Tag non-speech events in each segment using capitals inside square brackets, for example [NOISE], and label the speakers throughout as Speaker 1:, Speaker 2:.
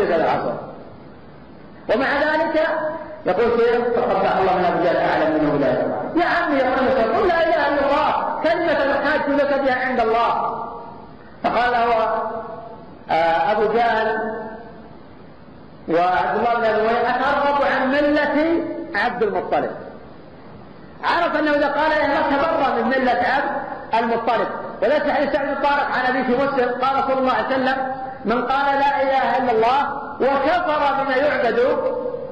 Speaker 1: يجوز العصر. ومع ذلك يقول شيخ تقبح الله من جهل أعلم منه لا يا عمي يقول لك قل لا إله إلا الله كلمة احاج لك بها عند الله. فقال له آه، أبو جهل وعبد الله بن أبي اترغب عن ملة عبد المطلب. عرف أنه إذا قال له تبرأ من ملة عبد المطلب وليس حديث سعد بن طارق عن أبي مسلم قال صلى الله عليه وسلم من قال لا إله إلا الله وكفر بما يعبد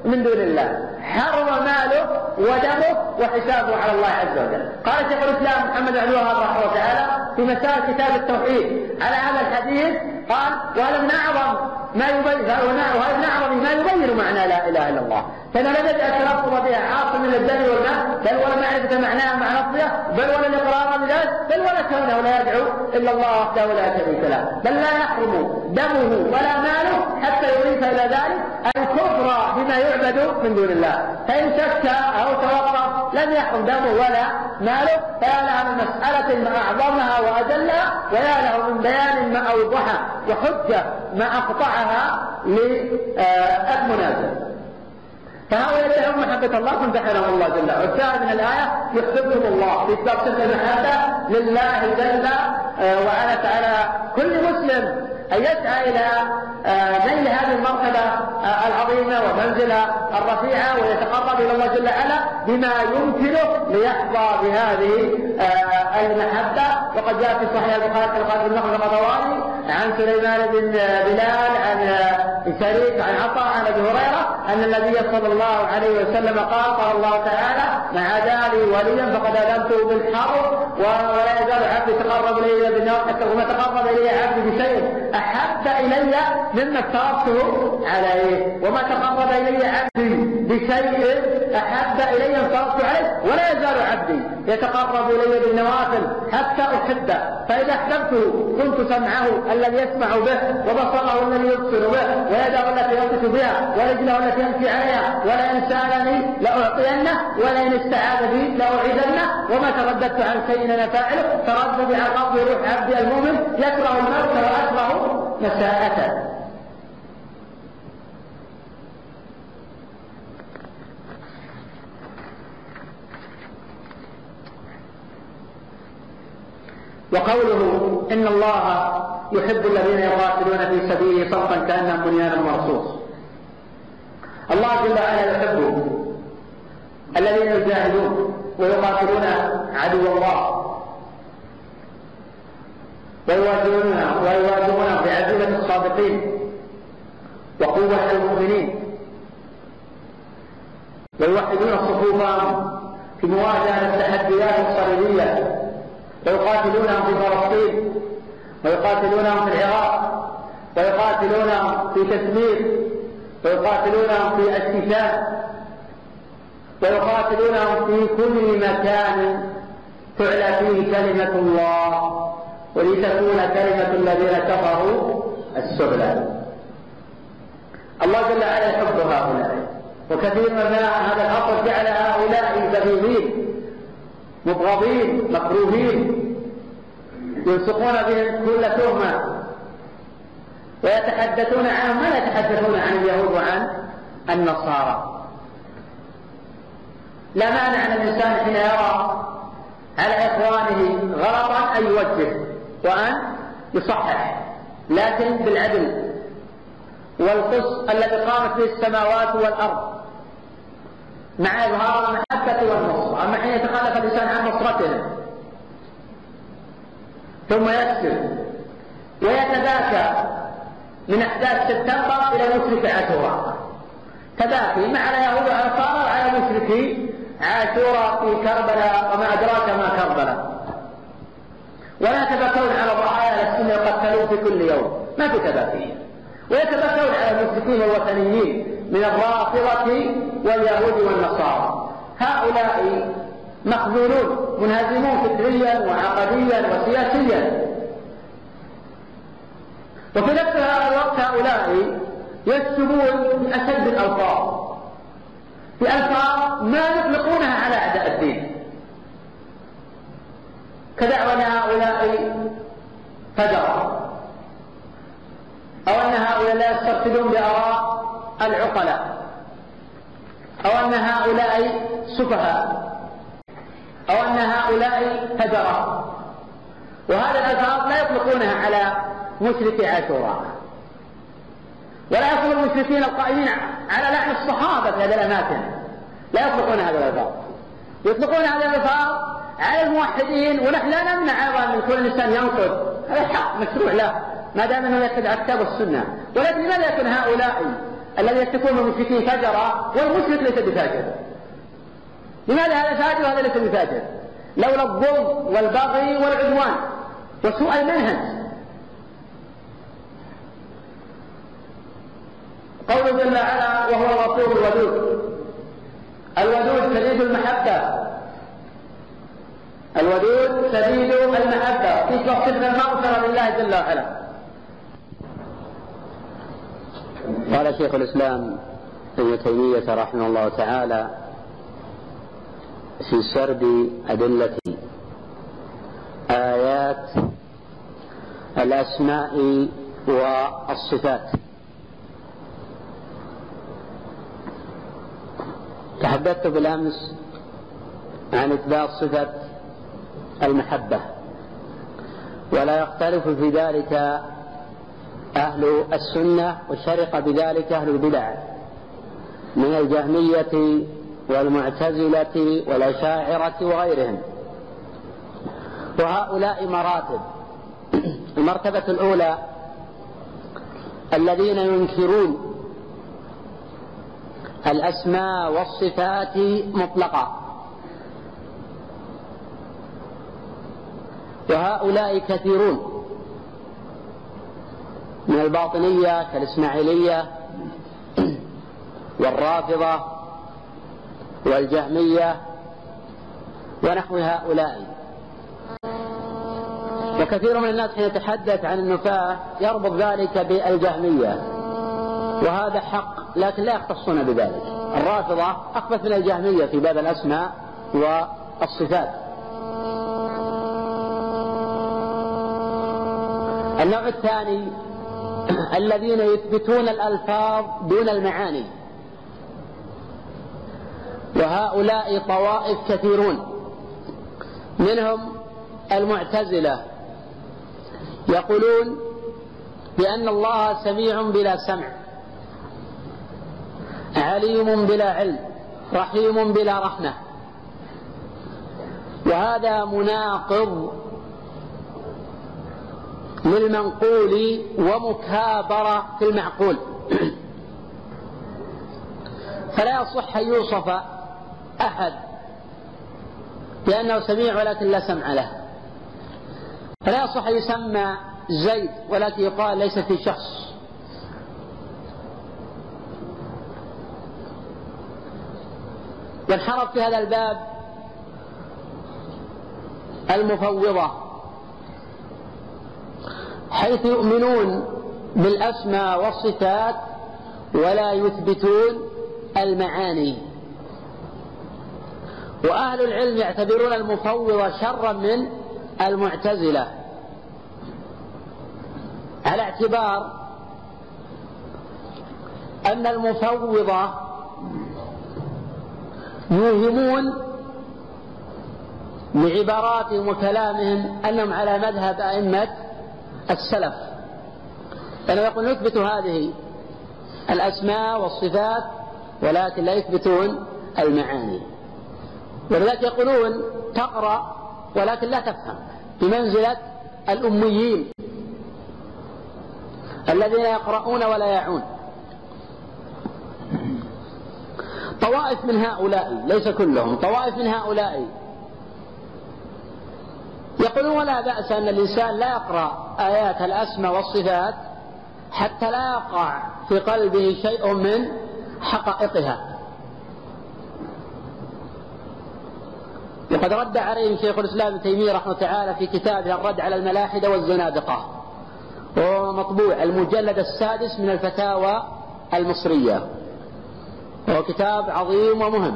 Speaker 1: من دون الله. حرم ماله ودمه وحسابه على الله عز وجل. قال شيخ الإسلام محمد بن الوهاب رحمه الله تعالى في مسائل كتاب التوحيد. على هذا الحديث قال وهذا من اعظم ما يبين وهذا من اعظم ما يبين معنى لا إله إلا الله. فانا لم يجعل التلفظ بها عاصم من الدم والماء بل ولا معرفة معناها مع لفظها بل ولا الإقرار بذلك بل ولا كونه لا يدعو إلا الله وحده لا شريك له. بل لا يحرم دمه ولا ماله حتى يضيف إلى ذلك الكفر بما يعبد من دون الله. فإن شك أو توقف لم يحرم دمه ولا ماله فيا لها من مسألة ما أعظمها وأجلها ويا له من بيان ما أوضحها وحجة ما أقطعها للمنازل. فهؤلاء يدعون محبة الله فامتحنهم الله جل وعلا. والشاهد من الآية يحببهم الله. في صفة المحبة لله جل آه، وعلا تعالى كل مسلم. أن يسعى إلى آه، نيل هذه المرتبة آه، العظيمة والمنزلة الرفيعة ويتقرب إلى الله جل وعلا بما يمكنه ليحظى بهذه المحبة. وقد جاء في صحيح البخاري قال بن نخل الغضواني عن سليمان بن بلال عن شريك عن عطاء عن أبي هريرة أن النبي صلى الله عليه وسلم قال قال الله تعالى من عادى لي وليا فقد اذنته بالحرب ولا يزال عبدي يتقرب إلي بالنار حتى وما تقرب إلي عبدي بشيء أحب إلي مما افترضته عليه وما تقرب إلي عبدي. بشيء أحب إلي انصرفت عليه ولا يزال عبدي يتقرب إلي بالنوافل حتى أحبه. فإذا احببته كنت سمعه الذي يسمع به وبصره الذي يبصر به ويده التي يمسك بها ورجله التي يمشي عليها. ولئن سالني لأعطينه ولئن استعاذ بي لأعيذنه. وما ترددت عن شيء أنا فاعله تردد عن قبض روح عبدي المؤمن يكره الموت وأكره مساءته. وقوله إن الله يحب الذين يقاتلون في سبيله صفا كأنهم بنيان مرصوص. الله جل وعلا يحب الذين يجاهدون ويقاتلون عدو الله. ويواجهون ويواجهون بعزيمة الصادقين وقوة المؤمنين. ويوحدون صفوفهم في مواجهة التحديات الصليبية. ويقاتلونهم في فلسطين ويقاتلونهم في العراق ويقاتلونهم في كشمير ويقاتلونهم في الشيشان ويقاتلونهم في كل مكان تعلى فيه كلمة الله ولتكون كلمة الذين كفروا السفلى الله جل وعلا يحب هؤلاء وكثير من هذا الأمر جعل هؤلاء ذبيحين مبغضين مكروهين يلصقون بهم كل تهمة ويتحدثون عنهم ما يتحدثون عن اليهود وعن النصارى. لا مانع أن الإنسان حين يرى على إخوانه غلطا أن يوجه وأن يصحح لكن بالعدل والقسط الذي قامت به السماوات والأرض. مع إظهار المحبة والنصر. أما حين يتخلف الإنسان عن نصرته. ثم يسكت ويتذاكى من أحداث سبتمبر إلى مشرك عاشوراء. تذاكي مع اليهود والنصارى على مشركي عاشوراء في كربلاء وما أدراك ما كربلاء. ولا يتبكون على ضحايا السنة يقتلون في كل يوم. ما في تباكي ويتبكون على المشركين الوثنيين. من الرافضة واليهود والنصارى. هؤلاء مخذولون منهزمون فكريا وعقديا وسياسيا. وفي نفس هذا الوقت هؤلاء يكتبون بأشد الألفاظ. بألفاظ ما يطلقونها على أعداء الدين. كدعوى هؤلاء فجرة. أو أن هؤلاء لا يسترشدون بآراء العقلاء أو أن هؤلاء سفهاء أو أن هؤلاء فجرة وهذا الألفاظ لا يطلقونها على مشرك عاشوراء ولا يطلق المشركين القائمين على لعن الصحابة في هذه الأماكن. لا يطلقون هذه الألفاظ يطلقون هذه الألفاظ على الموحدين ونحن لا نمنع أيضا من كل إنسان ينقد هذا حق مشروع له ما دام أنه يتبع الكتاب والسنة ولكن لماذا يكون هؤلاء الذين يتكون المشركين فجرا والمشرك ليس بفاجر. لماذا هذا فاجر وهذا ليس بفاجر؟ لولا الظلم والبغي والعدوان وسوء المنهج. قوله جل وعلا وهو الغفور الودود. الودود شديد المحبة. الودود شديد المحبة. في صفة المغفرة لله جل وعلا.
Speaker 2: قال شيخ الإسلام ابن تيمية رحمه الله تعالى في سرد أدلة آيات الأسماء والصفات. تحدثت بالأمس عن إثبات صفة المحبة ولا يختلف في ذلك أهل السنة وشرق بذلك أهل البدع من الجهمية والمعتزلة والأشاعرة وغيرهم. وهؤلاء مراتب. المرتبة الأولى الذين ينكرون الأسماء والصفات مطلقة. وهؤلاء كثيرون. من الباطنية كالإسماعيلية والرافضة والجهمية ونحو هؤلاء. وكثير من الناس حين يتحدث عن النفاة يربط ذلك بالجهمية. وهذا حق لكن لا يختصون بذلك. الرافضة أخبث من الجهمية في باب الأسماء والصفات. النوع الثاني الذين يثبتون الألفاظ دون المعاني. وهؤلاء طوائف كثيرون. منهم المعتزلة. يقولون بأن الله سميع بلا سمع. عليم بلا علم. رحيم بلا رحمة. وهذا مناقض للمنقول ومكابرة في المعقول. [CLEARS THROAT] فلا يصح أن يوصف أحد بأنه سميع ولكن لا سمع له. فلا يصح أن يسمى زيد ولكن يقال ليس في شخص. وانحرف في هذا الباب المفوضة. حيث يؤمنون بالأسماء والصفات ولا يثبتون المعاني. وأهل العلم يعتبرون المفوضة شرا من المعتزلة. على اعتبار أن المفوضة يوهمون بعباراتهم وكلامهم أنهم على مذهب أئمة السلف. فلما يقول نثبت هذه الأسماء والصفات ولكن لا يثبتون المعاني. ولذلك يقولون تقرأ ولكن لا تفهم بمنزلة الأميين الذين يقرؤون ولا يعون. طوائف من هؤلاء ليس كلهم طوائف من هؤلاء يقولون ولا بأس أن الإنسان لا يقرأ آيات الأسماء والصفات حتى لا يقع في قلبه شيء من حقائقها. وقد رد عليهم شيخ الإسلام ابن تيمية رحمه تعالى في كتابه الرد على الملاحدة والزنادقة وهو مطبوع المجلد السادس من الفتاوى المصرية. وهو كتاب عظيم ومهم.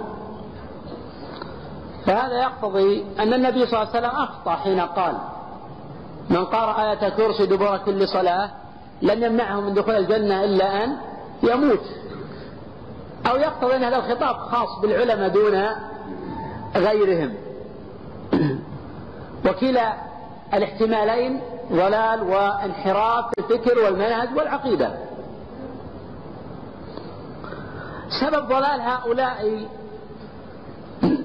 Speaker 2: فهذا يقتضي أن النبي صلى الله عليه وسلم أخطأ حين قال من قرأ آية الكرسي دبر كل صلاة لم يمنعه من دخول الجنة إلا أن يموت. أو يقتضي أن هذا الخطاب خاص بالعلماء دون غيرهم. [CLEARS THROAT] وكلا الاحتمالين ضلال وانحراف في الفكر والمنهج والعقيدة. سبب ضلال هؤلاء [CLEARS THROAT]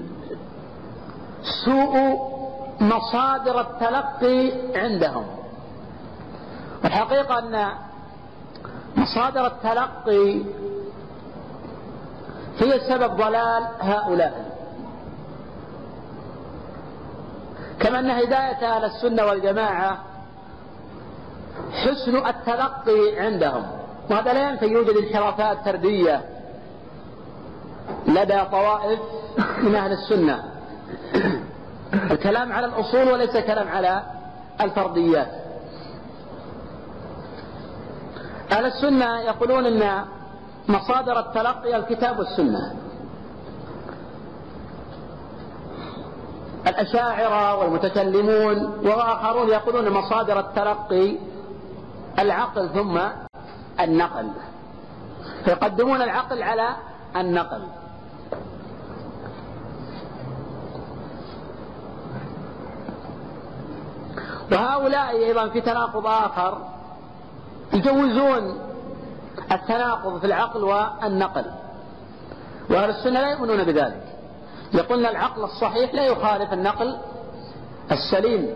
Speaker 2: سوء مصادر التلقي عندهم. الحقيقة أن مصادر التلقي هي سبب ضلال هؤلاء. كما أن هداية أهل السنة والجماعة حسن التلقي عندهم. وهذا لا ينفي يوجد انحرافات فردية لدى طوائف من أهل السنة. الكلام على الأصول وليس كلام على الفرديات أهل السنة يقولون أن مصادر التلقي الكتاب والسنة. الأشاعرة والمتكلمون وآخرون يقولون مصادر التلقي العقل ثم النقل. فيقدمون العقل على النقل. وهؤلاء أيضا في تناقض آخر يجوزون التناقض في العقل والنقل. وأهل السنة لا يؤمنون بذلك. يقولون العقل الصحيح لا يخالف النقل السليم.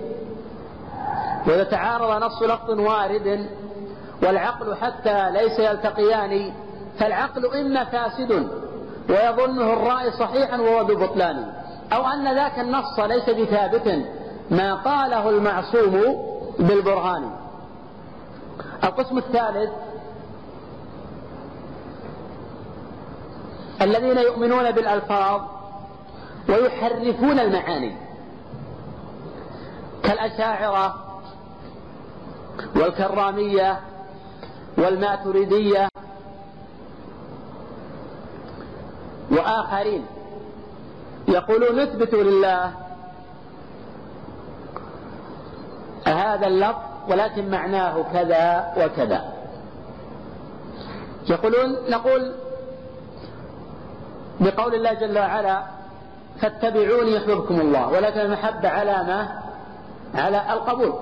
Speaker 2: وإذا تعارض نص لفظ وارد والعقل حتى ليس يلتقيان فالعقل إما فاسد ويظنه الرأي صحيحا وهو ببطلان أو أن ذاك النص ليس بثابت ما قاله المعصوم بالبرهان. القسم الثالث الذين يؤمنون بالألفاظ ويحرفون المعاني. كالأشاعرة والكرامية والماتريدية وآخرين. يقولون نثبت لله هذا اللفظ ولكن معناه كذا وكذا. يقولون نقول بقول الله جل وعلا فاتبعوني يحببكم الله ولكن المحبة علامة على القبول.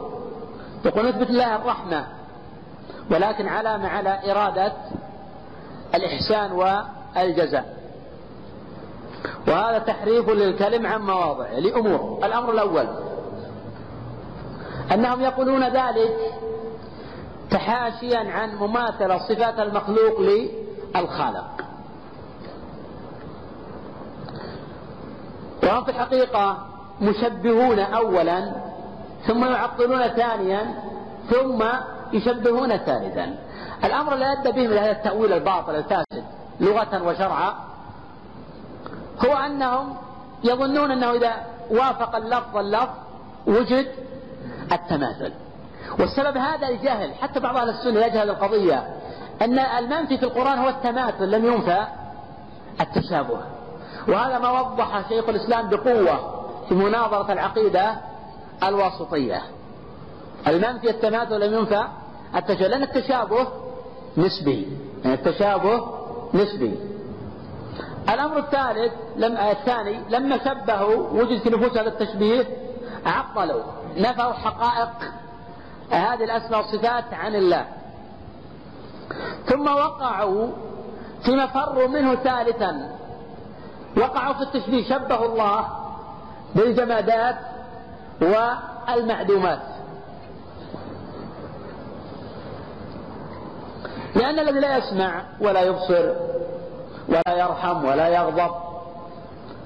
Speaker 2: يقول نثبت الله الرحمة ولكن علامة على إرادة الإحسان والجزاء. وهذا تحريف للكلم عن مواضعه لأمور. الأمر الأول أنهم يقولون ذلك تحاشيا عن مماثلة صفات المخلوق للخالق. وهم في الحقيقة مشبهون أولا ثم يعطلون ثانيا ثم يشبهون ثالثا. الأمر لا يد بهم إلى هذا التأويل الباطل الفاسد لغة وشرعا هو أنهم يظنون أنه إذا وافق اللفظ اللفظ وجد التماثل. والسبب هذا الجهل حتى بعض أهل السنة يجهل القضية أن المنفي في القرآن هو التماثل لم ينفى التشابه. وهذا ما وضح شيخ الإسلام بقوة في مناظرة العقيدة الواسطية. المنفي التماثل لم ينفى التشابه لأن التشابه نسبي. يعني التشابه نسبي. الأمر الثالث لم الثاني لما شبهوا وجد في نفوس هذا التشبيه عطلوا نفوا حقائق هذه الأسماء والصفات عن الله. ثم وقعوا فيما فروا منه ثالثا. وقعوا في التشبيه شبهوا الله بالجمادات والمعدومات. لأن الذي لا يسمع ولا يبصر ولا يرحم ولا يغضب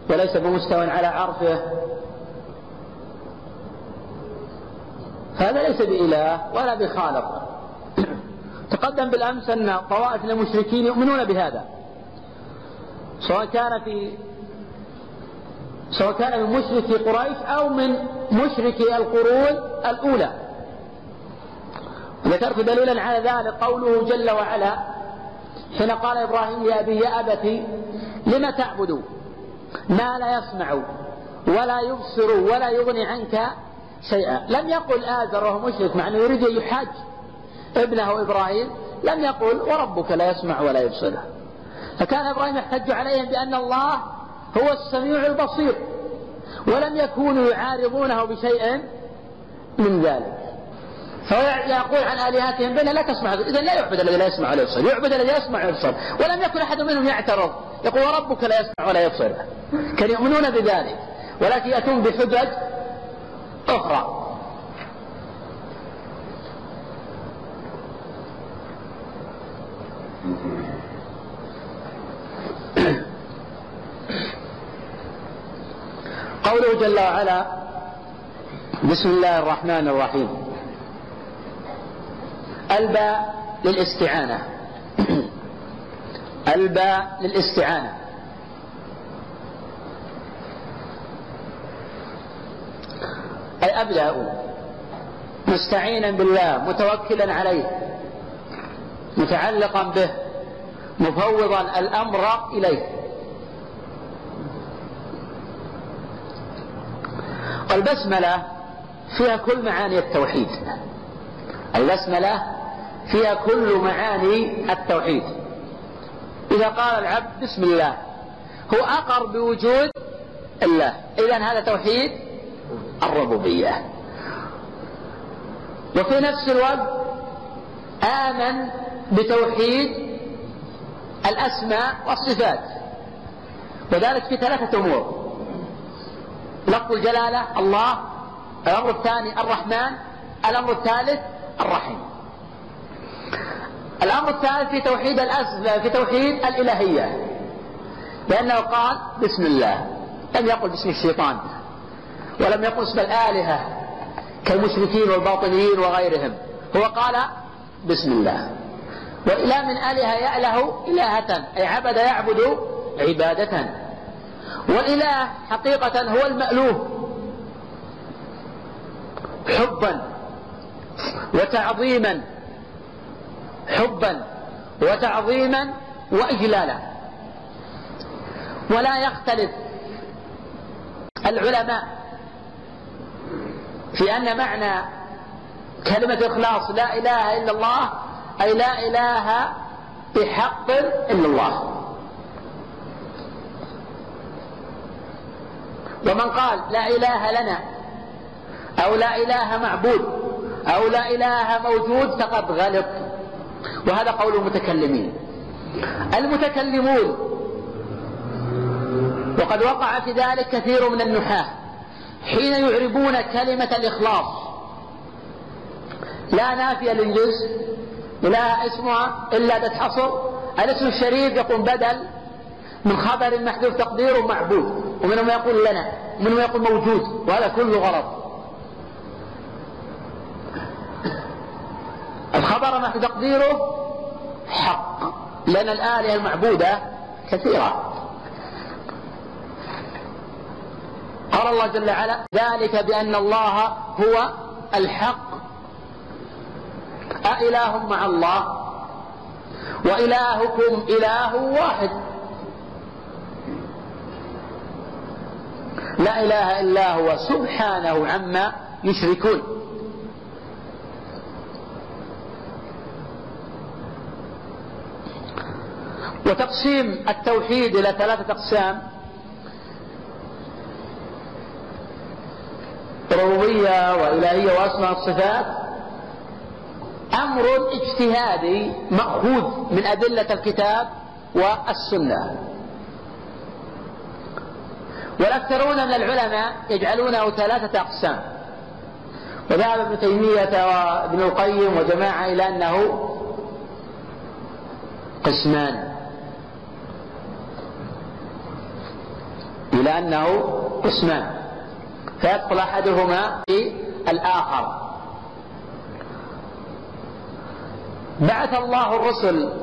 Speaker 2: وليس بمستوى على عرفه هذا ليس بإله ولا بخالق. تقدم بالأمس أن طوائف المشركين يؤمنون بهذا. سواء كان في سواء كان من مشركي قريش أو من مشركي القرون الأولى. ذكرت دليلا على ذلك قوله جل وعلا حين قال إبراهيم لأبيه يا أبت لم تعبد ما لا يسمع ولا يبصر ولا يغني عنك شيئا. لم يقل آزر وهو مشرك مع أنه يريد أن يحاج ابنه إبراهيم. لم يقل وربك لا يسمع ولا يبصر. فكان إبراهيم يحتج عليهم بأن الله هو السميع البصير ولم يكونوا يعارضونه بشيء من ذلك. فهو يقول عن آلهتهم بأنها لا تسمع إذا لا يعبد الذي لا يسمع ولا يبصر. يعبد الذي يسمع ويبصر ولم يكن أحد منهم يعترض. يقول وربك لا يسمع ولا يبصر. كانوا يؤمنون بذلك. ولكن يأتون بحجج أخرى قوله جل وعلا بسم الله الرحمن الرحيم. الباء للاستعانة. الباء للاستعانة. أي أبدأ مستعينا بالله متوكلا عليه متعلقا به مفوضا الأمر إليه. والبسملة فيها كل معاني التوحيد. البسملة فيها كل معاني التوحيد. إذا قال العبد بسم الله هو أقر بوجود الله. إذا هذا توحيد الربوبية. وفي نفس الوقت آمن بتوحيد الأسماء والصفات. وذلك في ثلاثة أمور. لفظ الجلالة الله الأمر الثاني الرحمن الأمر الثالث الرحيم. الأمر الثالث في توحيد الأسماء في توحيد الإلهية. لأنه قال بسم الله. لم يقل باسم الشيطان. ولم يقل اسم الآلهة كالمشركين والباطنيين وغيرهم. هو قال بسم الله. وإله من آلهة يأله إلهة أي عبد يعبد عبادة. والإله حقيقة هو المألوه. حبا وتعظيما. حبا وتعظيما وإجلالا. ولا يختلف العلماء في أن معنى كلمة إخلاص لا إله إلا الله أي لا إله بحق إلا الله. ومن قال لا إله لنا أو لا إله معبود أو لا إله موجود فقد غلط. وهذا قول المتكلمين. المتكلمون وقد وقع في ذلك كثير من النحاة. حين يعربون كلمة الإخلاص. لا نافية للجزء ولا اسمها إلا تتحصر. الاسم الشريف يكون بدل؟ من خبر محذوف تقديره معبود. ومنهم يقول لنا ومنهم يقول موجود. وهذا كله غلط. الخبر محذوف تقديره حق. لأن الآلهة المعبودة كثيرة. قال الله جل وعلا ذلك بأن الله هو الحق. أإله مع الله وإلهكم إله واحد. لا إله إلا هو سبحانه عما يشركون. وتقسيم التوحيد إلى ثلاثة أقسام. ربوبية وإلهية وأسماء الصفات أمر اجتهادي مأخوذ من أدلة الكتاب والسنة. والأكثرون من العلماء يجعلونه ثلاثة أقسام. وذهب ابن تيمية وابن القيم وجماعة إلى أنه قسمان. إلى أنه قسمان. فيدخل أحدهما في الآخر. بعث الله الرسل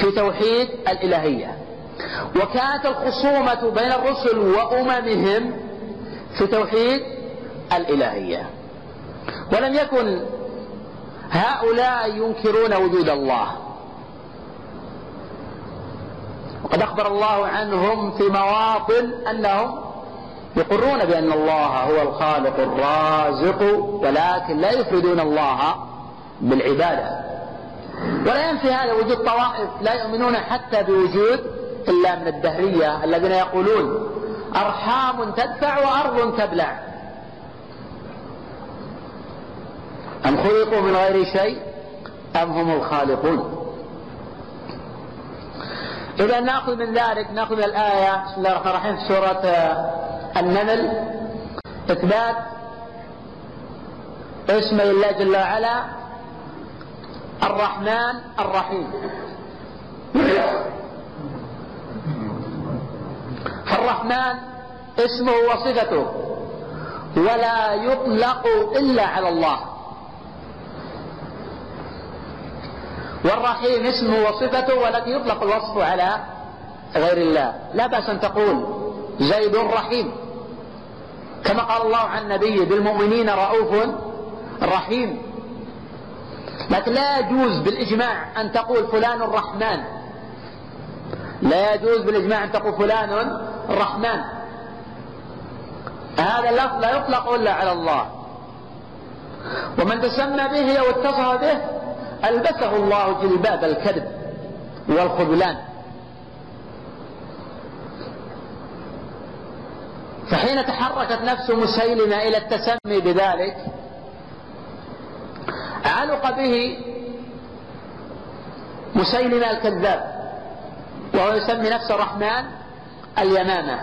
Speaker 2: في توحيد الإلهية. وكانت الخصومة بين الرسل وأممهم في توحيد الإلهية. ولم يكن هؤلاء ينكرون وجود الله. وقد أخبر الله عنهم في مواطن أنهم يقرون بأن الله هو الخالق الرازق ولكن لا يفردون الله بالعبادة. ولا ينفي هذا وجود طوائف لا يؤمنون حتى بوجود إلا من الدهرية الذين يقولون أرحام تدفع وأرض تبلع. أم خلقوا من غير شيء أم هم الخالقون؟ إذا نأخذ من ذلك نأخذ الآية بسم الله الرحمن الرحيم في سورة النمل. إثبات اسم الله جل وعلا الرحمن الرحيم. فالرحمن اسمه وصفته ولا يطلق إلا على الله. والرحيم اسمه وصفته والتي يطلق الوصف على غير الله. لا بأس أن تقول زيد رحيم كما قال الله عن النبي بالمؤمنين رؤوف رحيم. لكن لا يجوز بالإجماع أن تقول فلان الرحمن. لا يجوز بالإجماع أن تقول فلان الرحمن. هذا اللفظ لا يطلق إلا على الله. ومن تسمى به أو اتصف به ألبسه الله جلباب الكذب والخذلان. فحين تحركت نفس مسيلمة إلى التسمي بذلك علق به مسيلمة الكذاب وهو يسمي نفسه الرحمن اليمامة.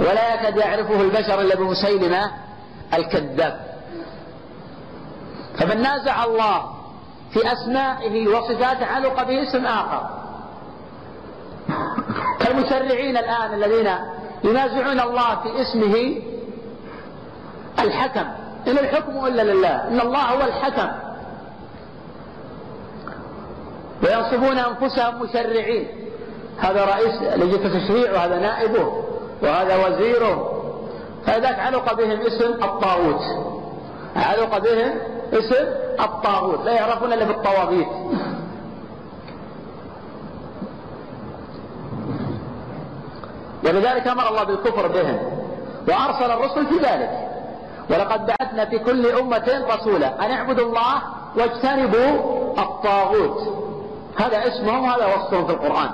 Speaker 2: ولا يكاد يعرفه البشر إلا بمسيلمة الكذاب. فمن نازع الله في أسمائه وصفاته علق به اسم آخر. كالمشرعين الآن الذين ينازعون الله في اسمه الحكم. إن الحكم إلا لله. إن الله هو الحكم. وينصبون أنفسهم مشرعين هذا رئيس لجنة التشريع وهذا نائبه وهذا وزيره. فذاك علق بهم اسم الطاغوت. علق بهم اسم الطاغوت. لا يعرفون إلا بالطواغيت. ولذلك أمر الله بالكفر بهم وأرسل الرسل في ذلك. ولقد بعثنا في كل أمة رسولا أن اعبدوا الله واجتنبوا الطاغوت. هذا اسمهم وهذا وصفهم في القرآن.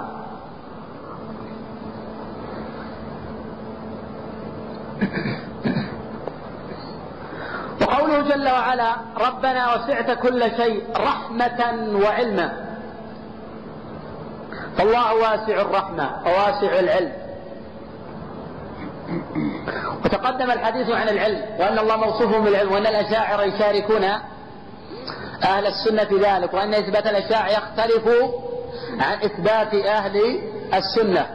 Speaker 2: وقوله جل وعلا ربنا وسعت كل شيء رحمة وعلما. فالله واسع الرحمة وواسع العلم. وتقدم الحديث عن العلم وأن الله موصوف بالعلم وأن الأشاعرة يشاركون أهل السنة في ذلك وأن إثبات الأشاعرة يختلف عن إثبات أهل السنة.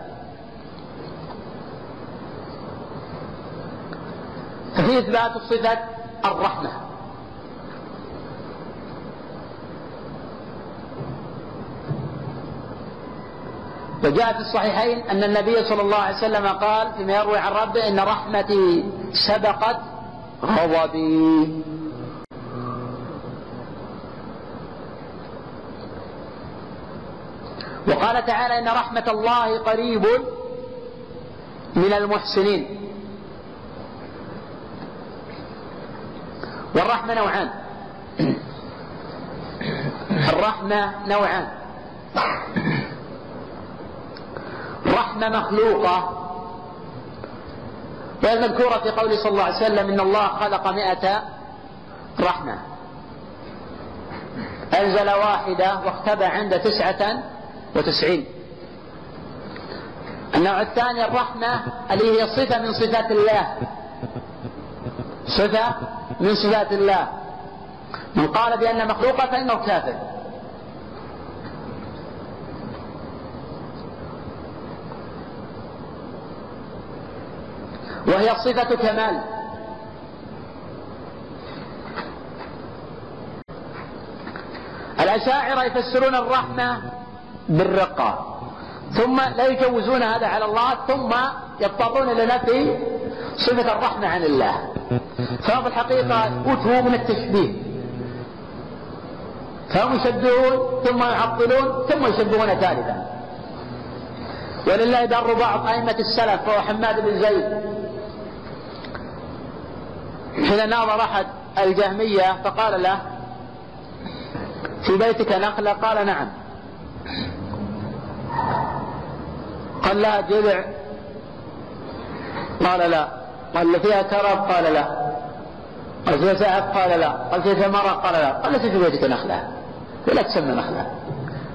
Speaker 2: ففي إثبات صفة الرحمة. وجاء في الصحيحين أن النبي صلى الله عليه وسلم قال فيما يروي عن ربه إن رحمتي سبقت غضبي. وقال تعالى إن رحمة الله قريب من المحسنين. والرحمة نوعان. الرحمة نوعان. رحمة مخلوقة. وهي المذكورة في قوله صلى الله عليه وسلم إن الله خلق مئة رحمة. أنزل واحدة واختبى عند تسعة وتسعين. النوع الثاني الرحمة اللي هي صفة من صفات الله. صفة من صفات الله. من قال بأن مخلوقة فإنه كافر. وهي صفة كمال. الأشاعرة يفسرون الرحمة بالرقة. ثم لا يجوزون هذا على الله ثم يضطرون إلى نفي صفة الرحمة عن الله. فهم الحقيقة أتوا من التشبيه فهم يشبهون ثم يعطلون ثم يشبهون ثالثا ولله در بعض أئمة السلف وهو حماد بن زيد. حين ناظر أحد الجهمية فقال له في بيتك نخلة؟ قال نعم. قال لها جذع. قال لا. قال فيها كرب؟ قال لا. قال فيها سعف قال لا. قال فيها ثمرة؟ قال لا. قال ليس في بيتك نخلة. لا تسمى نخلة.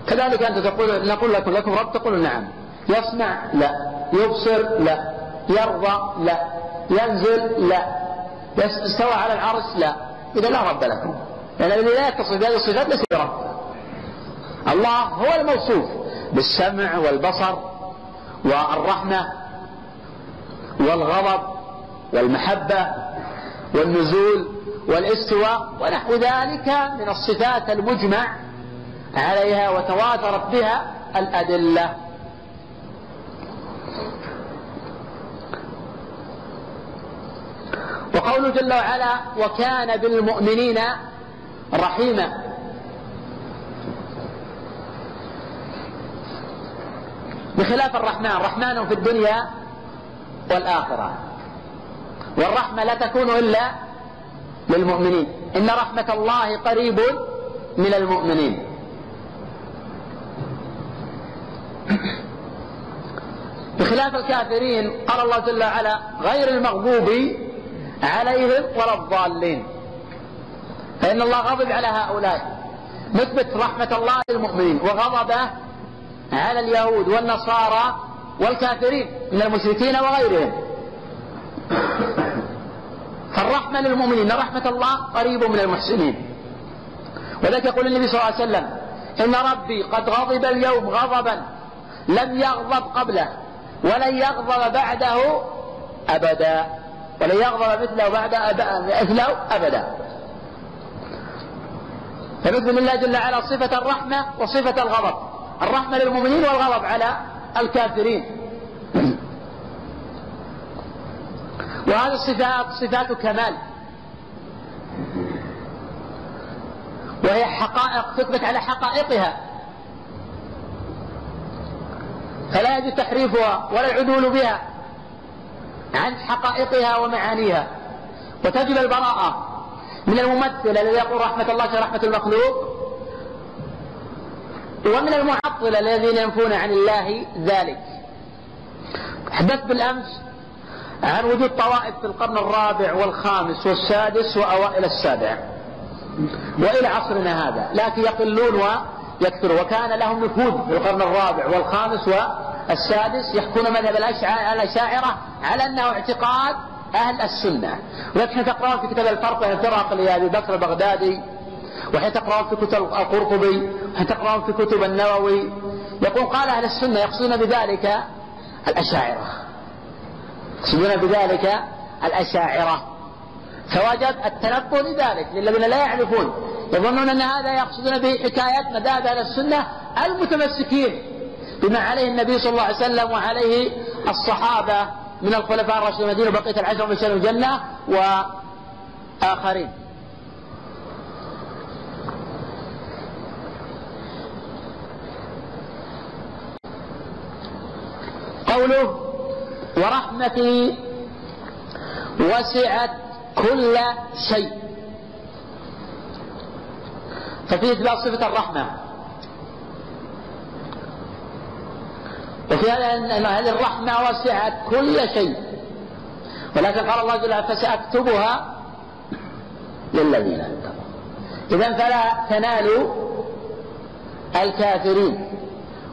Speaker 2: كذلك أنت تقول نقول لكم لكم رب؟ تقول نعم. يسمع لا. يبصر؟ لا. يرضى؟ لا. ينزل؟ لا. استوى على العرش؟ لا. إذا لا رب لكم. لأن الذي لا يتصف بهذه الصفات ليس برب. الله هو الموصوف بالسمع والبصر والرحمة والغضب والمحبة والنزول والاستواء ونحو ذلك من الصفات المجمع عليها وتواترت بها الأدلة. وقوله جل وعلا وكان بالمؤمنين رحيما بخلاف الرحمن رحمن في الدنيا والآخرة. والرحمة لا تكون إلا للمؤمنين. إن رحمة الله قريب من المؤمنين. بخلاف الكافرين قال الله جل وعلا غير المغضوب عليهم ولا الضالين. فإن الله غضب على هؤلاء. نثبت رحمة الله للمؤمنين وغضبه على اليهود والنصارى والكافرين من المشركين وغيرهم. فالرحمة للمؤمنين رحمة الله قريب من المحسنين. وذلك يقول النبي صلى الله عليه وسلم إن ربي قد غضب اليوم غضبا لم يغضب قبله ولن يغضب بعده أبدا ولن يغضب مثله بعد مثله أبدا. فنثبت لله جل وعلا صفة الرحمة وصفة الغضب. الرحمة للمؤمنين والغضب على الكافرين. وهذه الصفات صفات كمال وهي حقائق تثبت على حقائقها. فلا يجوز تحريفها ولا العدول بها عن حقائقها ومعانيها. وتجب البراءة من الممثل الذي يقول رحمة الله كرحمة المخلوق ومن المعطلة الذين ينفون عن الله ذلك. حدثت بالأمس عن وجود طوائف في القرن الرابع والخامس والسادس وأوائل السابع وإلى عصرنا هذا لكن يقلون ويكثرون وكان لهم نفوذ في القرن الرابع والخامس والسادس يحكون مذهب الأشاعرة على أنه اعتقاد أهل السنة. ولكن تقرأون في كتاب الفرق بين الفرق لأبي بكر البغدادي وحين تقرأون في كتب القرطبي وحين تقرأون في كتب النووي يقول قال أهل السنة يقصدون بذلك الأشاعرة. يقصدون بذلك الأشاعرة. فوجب التنبه لذلك للذين لا يعرفون. يظنون أن هذا يقصدون به حكاية مذاهب أهل السنة المتمسكين بما عليه النبي صلى الله عليه وسلم وعليه الصحابة من الخلفاء الراشدين المدينة وبقية العشر من الجنة وآخرين. قوله ورحمتي وسعت كل شيء. ففي إثبات صفة الرحمة. وفي هذه الرحمة وسعت كل شيء. ولكن قال الله جل وعلا فسأكتبها للذين اتقوا. إذا فلا تنالوا الكافرين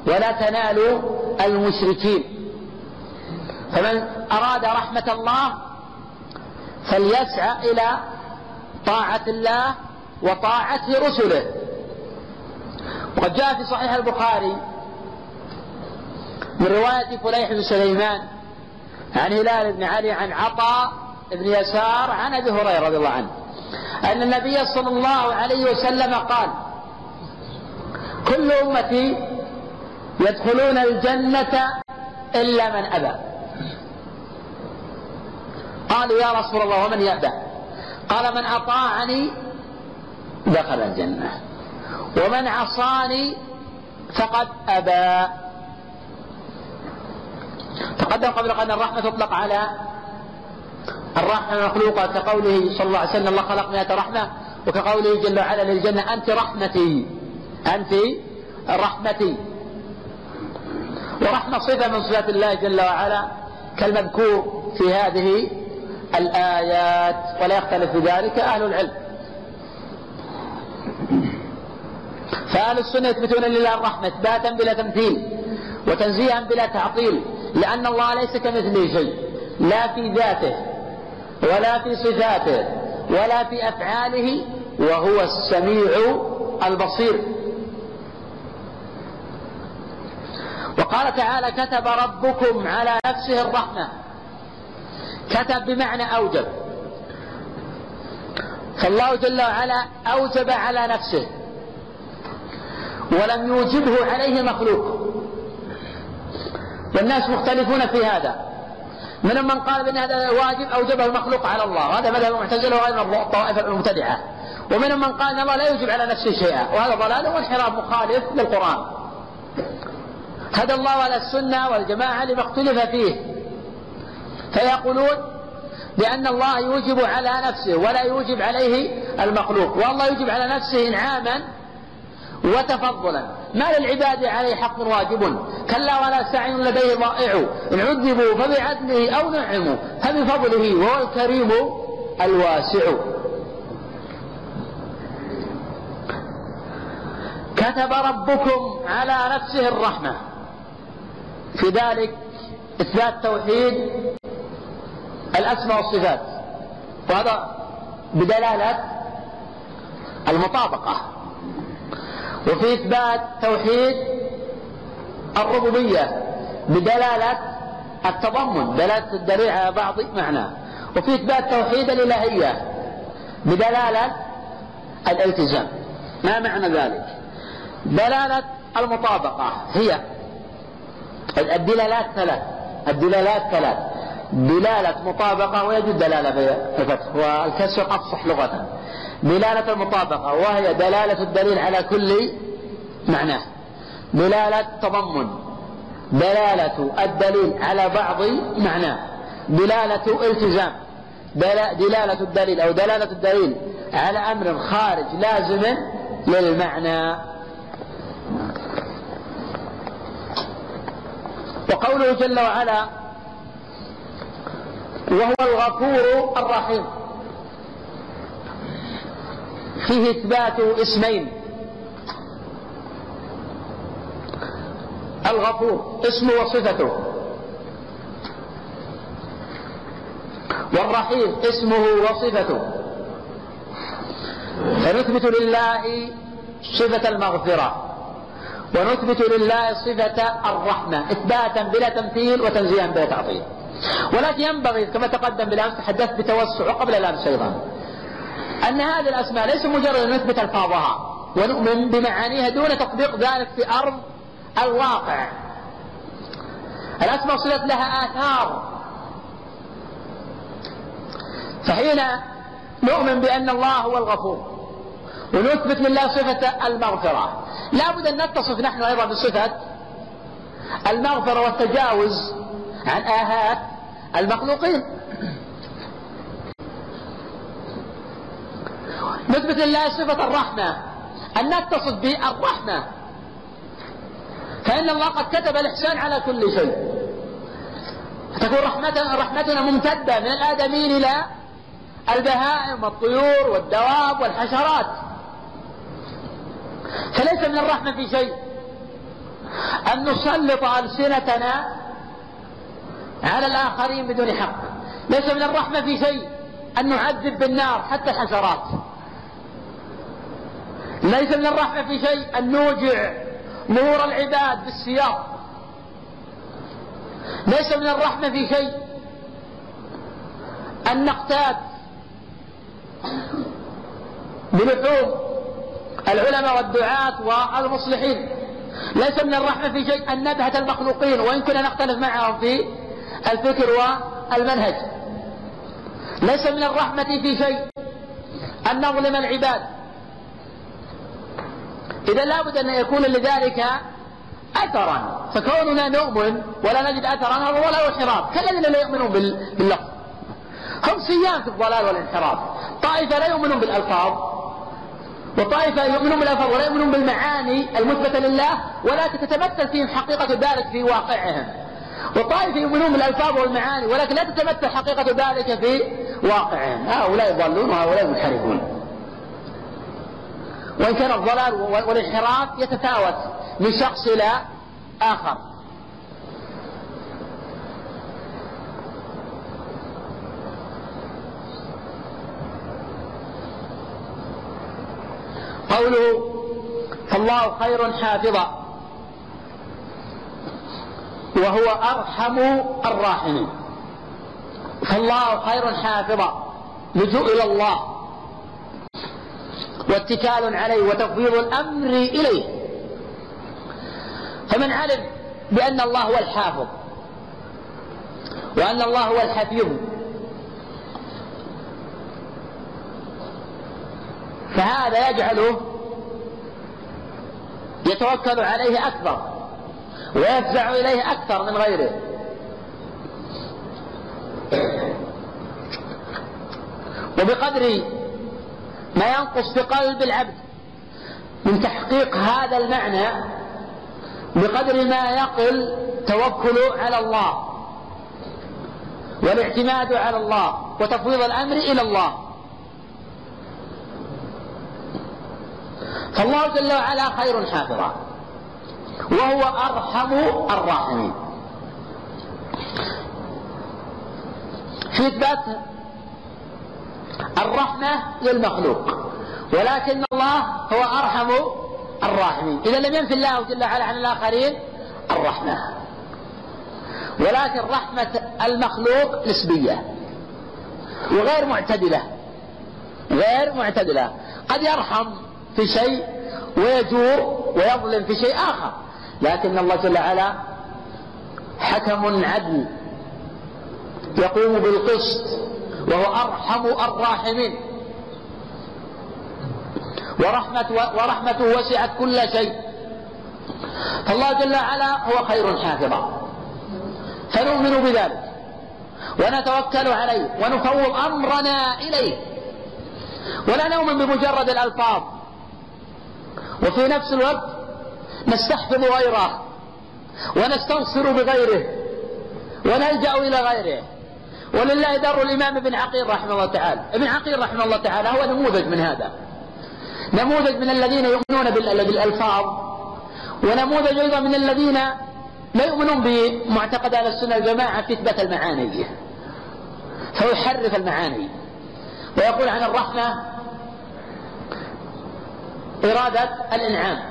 Speaker 2: ولا تنالوا المشركين. فمن أراد رحمة الله فليسعى إلى طاعة الله وطاعة رسله. وقد جاء في صحيح البخاري من رواية فليح بن سليمان عن هلال بن علي عن عطاء بن يسار عن أبي هريرة رضي الله عنه أن النبي صلى الله عليه وسلم قال كل أمتي يدخلون الجنة إلا من أبى. قالوا يا رسول الله ومن يأبى؟ قال من أطاعني دخل الجنة. ومن عصاني فقد أبى. تقدم قبل أن الرحمة تطلق على الرحمة المخلوقة كقوله صلى الله عليه وسلم الله خلق مئة رحمة. وكقوله جل وعلا للجنة أنت رحمتي أنت رحمتي. ورحمة صفة من صفات الله جل وعلا كالمذكور في هذه الآيات ولا يختلف في ذلك أهل العلم. فأهل السنة يثبتون لله الرحمة إثباتا بلا تمثيل وتنزيها بلا تعطيل لأن الله ليس كمثله شيء لا في ذاته ولا في صفاته ولا في أفعاله وهو السميع البصير. وقال تعالى كتب ربكم على نفسه الرحمة. كتب بمعنى أوجب. فالله جل وعلا أوجب على نفسه. ولم يوجبه عليه مخلوق. والناس مختلفون في هذا. منهم من قال بأن هذا واجب أوجبه المخلوق على الله. وهذا مذهب المعتزلة وغير الطوائف المبتدعة. ومنهم من قال أن الله لا يوجب على نفسه شيئا. وهذا ضلال وانحراف مخالف للقرآن. هدى الله على السنة والجماعة لما اختلف فيه. فيقولون بأن الله يوجب على نفسه ولا يوجب عليه المخلوق والله يوجب على نفسه إنعاما وتفضلا. ما للعباد عليه حق واجب؟ كلا ولا سعي لديه ضائع. إن عذبوا فبعدله أو نعموا فبفضله وهو الكريم الواسع. كتب ربكم على نفسه الرحمة. في ذلك إثبات توحيد الأسماء والصفات. وهذا بدلالة المطابقة. وفي إثبات توحيد الربوبية بدلالة التضمن دلالة الدليل على بعض معناه. وفي إثبات توحيد الإلهية بدلالة الالتزام. ما معنى ذلك؟ دلالة المطابقة هي الدلالات ثلاث. الدلالات ثلاث. دلالة مطابقة ويجوز دلالة في الفتح والكسر أفصح لغة. دلالة المطابقة وهي دلالة الدليل على كل معناه دلالة تضمن. دلالة الدليل على بعض معناه دلالة التزام. دلالة الدليل أو دلالة الدليل على أمر خارج لازم للمعنى. وقوله جل وعلا وهو الغفور الرحيم. فيه إثبات اسمين. الغفور اسمه وصفته. والرحيم اسمه وصفته. فنثبت لله صفة المغفرة. ونثبت لله صفة الرحمة. إثباتا بلا تمثيل وتنزيها بلا تعطيل. ولكن ينبغي كما تقدم بالأمس تحدثت بتوسع قبل الأمس أيضا. أن هذه الأسماء ليس مجرد أن نثبت ألفاظها ونؤمن بمعانيها دون تطبيق ذلك في أرض الواقع. الأسماء صلت لها آثار. فحين نؤمن بأن الله هو الغفور ونثبت لله صفة المغفرة لا بد أن نتصف نحن أيضا بصفة المغفرة والتجاوز عن آهات المخلوقين. نثبت لله صفة الرحمة. أن نتصف بالرحمة فإن الله قد كتب الإحسان على كل شيء. تكون رحمتنا, رحمتنا ممتدة من الآدمين إلى البهائم والطيور والدواب والحشرات. فليس من الرحمة في شيء أن نسلط ألسنتنا على الآخرين بدون حق. ليس من الرحمة في شيء أن نعذب بالنار حتى الحشرات. ليس من الرحمة في شيء أن نوجع نور العباد بالسياط ليس من الرحمة في شيء أن نقتات بلحوم العلماء والدعاة والمصلحين. ليس من الرحمة في شيء أن نبهة المخلوقين وإن كنا نختلف معهم في الفكر والمنهج. ليس من الرحمة في شيء أن نظلم العباد. إذا لابد أن يكون لذلك أثرا. فكوننا نؤمن ولا نجد أثرا هذا ضلال وانحراف. كالذين لا يؤمنون باللفظ. هم سيان في الضلال والانحراف. طائفة لا يؤمنون بالألفاظ وطائفة يؤمنون بالألفاظ ولا يؤمنون بالمعاني المثبتة لله ولكن تتمثل فيهم حقيقة ذلك في واقعهم. وطائفة يؤمنون بالألفاظ والمعاني ولكن لا تتمثل حقيقة ذلك في واقعهم. هؤلاء ضالون وهؤلاء منحرفون وإن كان الضلال والانحراف يتفاوت من شخص إلى آخر. قوله فالله خير حافظا. وهو أرحم الراحمين. فالله خير حافظا لجوء إلى الله. واتكال عليه وتفويض الأمر إليه. فمن علم بأن الله هو الحافظ. وأن الله هو الحفيظ. فهذا يجعله يتوكل عليه أكثر ويفزع إليه أكثر من غيره. وبقدر ما ينقص في قلب العبد من تحقيق هذا المعنى بقدر ما يقل توكل على الله والاعتماد على الله وتفويض الأمر إلى الله. فالله جل وعلا خير حافظا. وهو أرحم الراحمين. في اثبات الرحمة للمخلوق ولكن الله هو أرحم الراحمين. إذا لم ينفي الله جل وعلا عن الآخرين الرحمة. ولكن رحمة المخلوق نسبية وغير معتدلة غير معتدلة. قد يرحم في شيء ويجور ويظلم في شيء آخر. لكن الله جل وعلا حكم عدل يقوم بالقسط وهو أرحم الراحمين. ورحمة ورحمته وسعت كل شيء. فالله جل وعلا هو خير حافظا فنؤمن بذلك. ونتوكل عليه. ونفوض أمرنا إليه. ولا نؤمن بمجرد الألفاظ. وفي نفس الوقت نستحفظ غيره ونستنصر بغيره ونلجأ إلى غيره. ولله در الإمام ابن عقيل رحمه الله تعالى. ابن عقيل رحمه الله تعالى هو نموذج من هذا. نموذج من الذين يؤمنون بالألفاظ ونموذج أيضا من الذين لا يؤمنون بمعتقد أهل السنة الجماعة في إثبات المعاني. فهو يحرف المعاني. ويقول عن الرحمة إرادة الإنعام.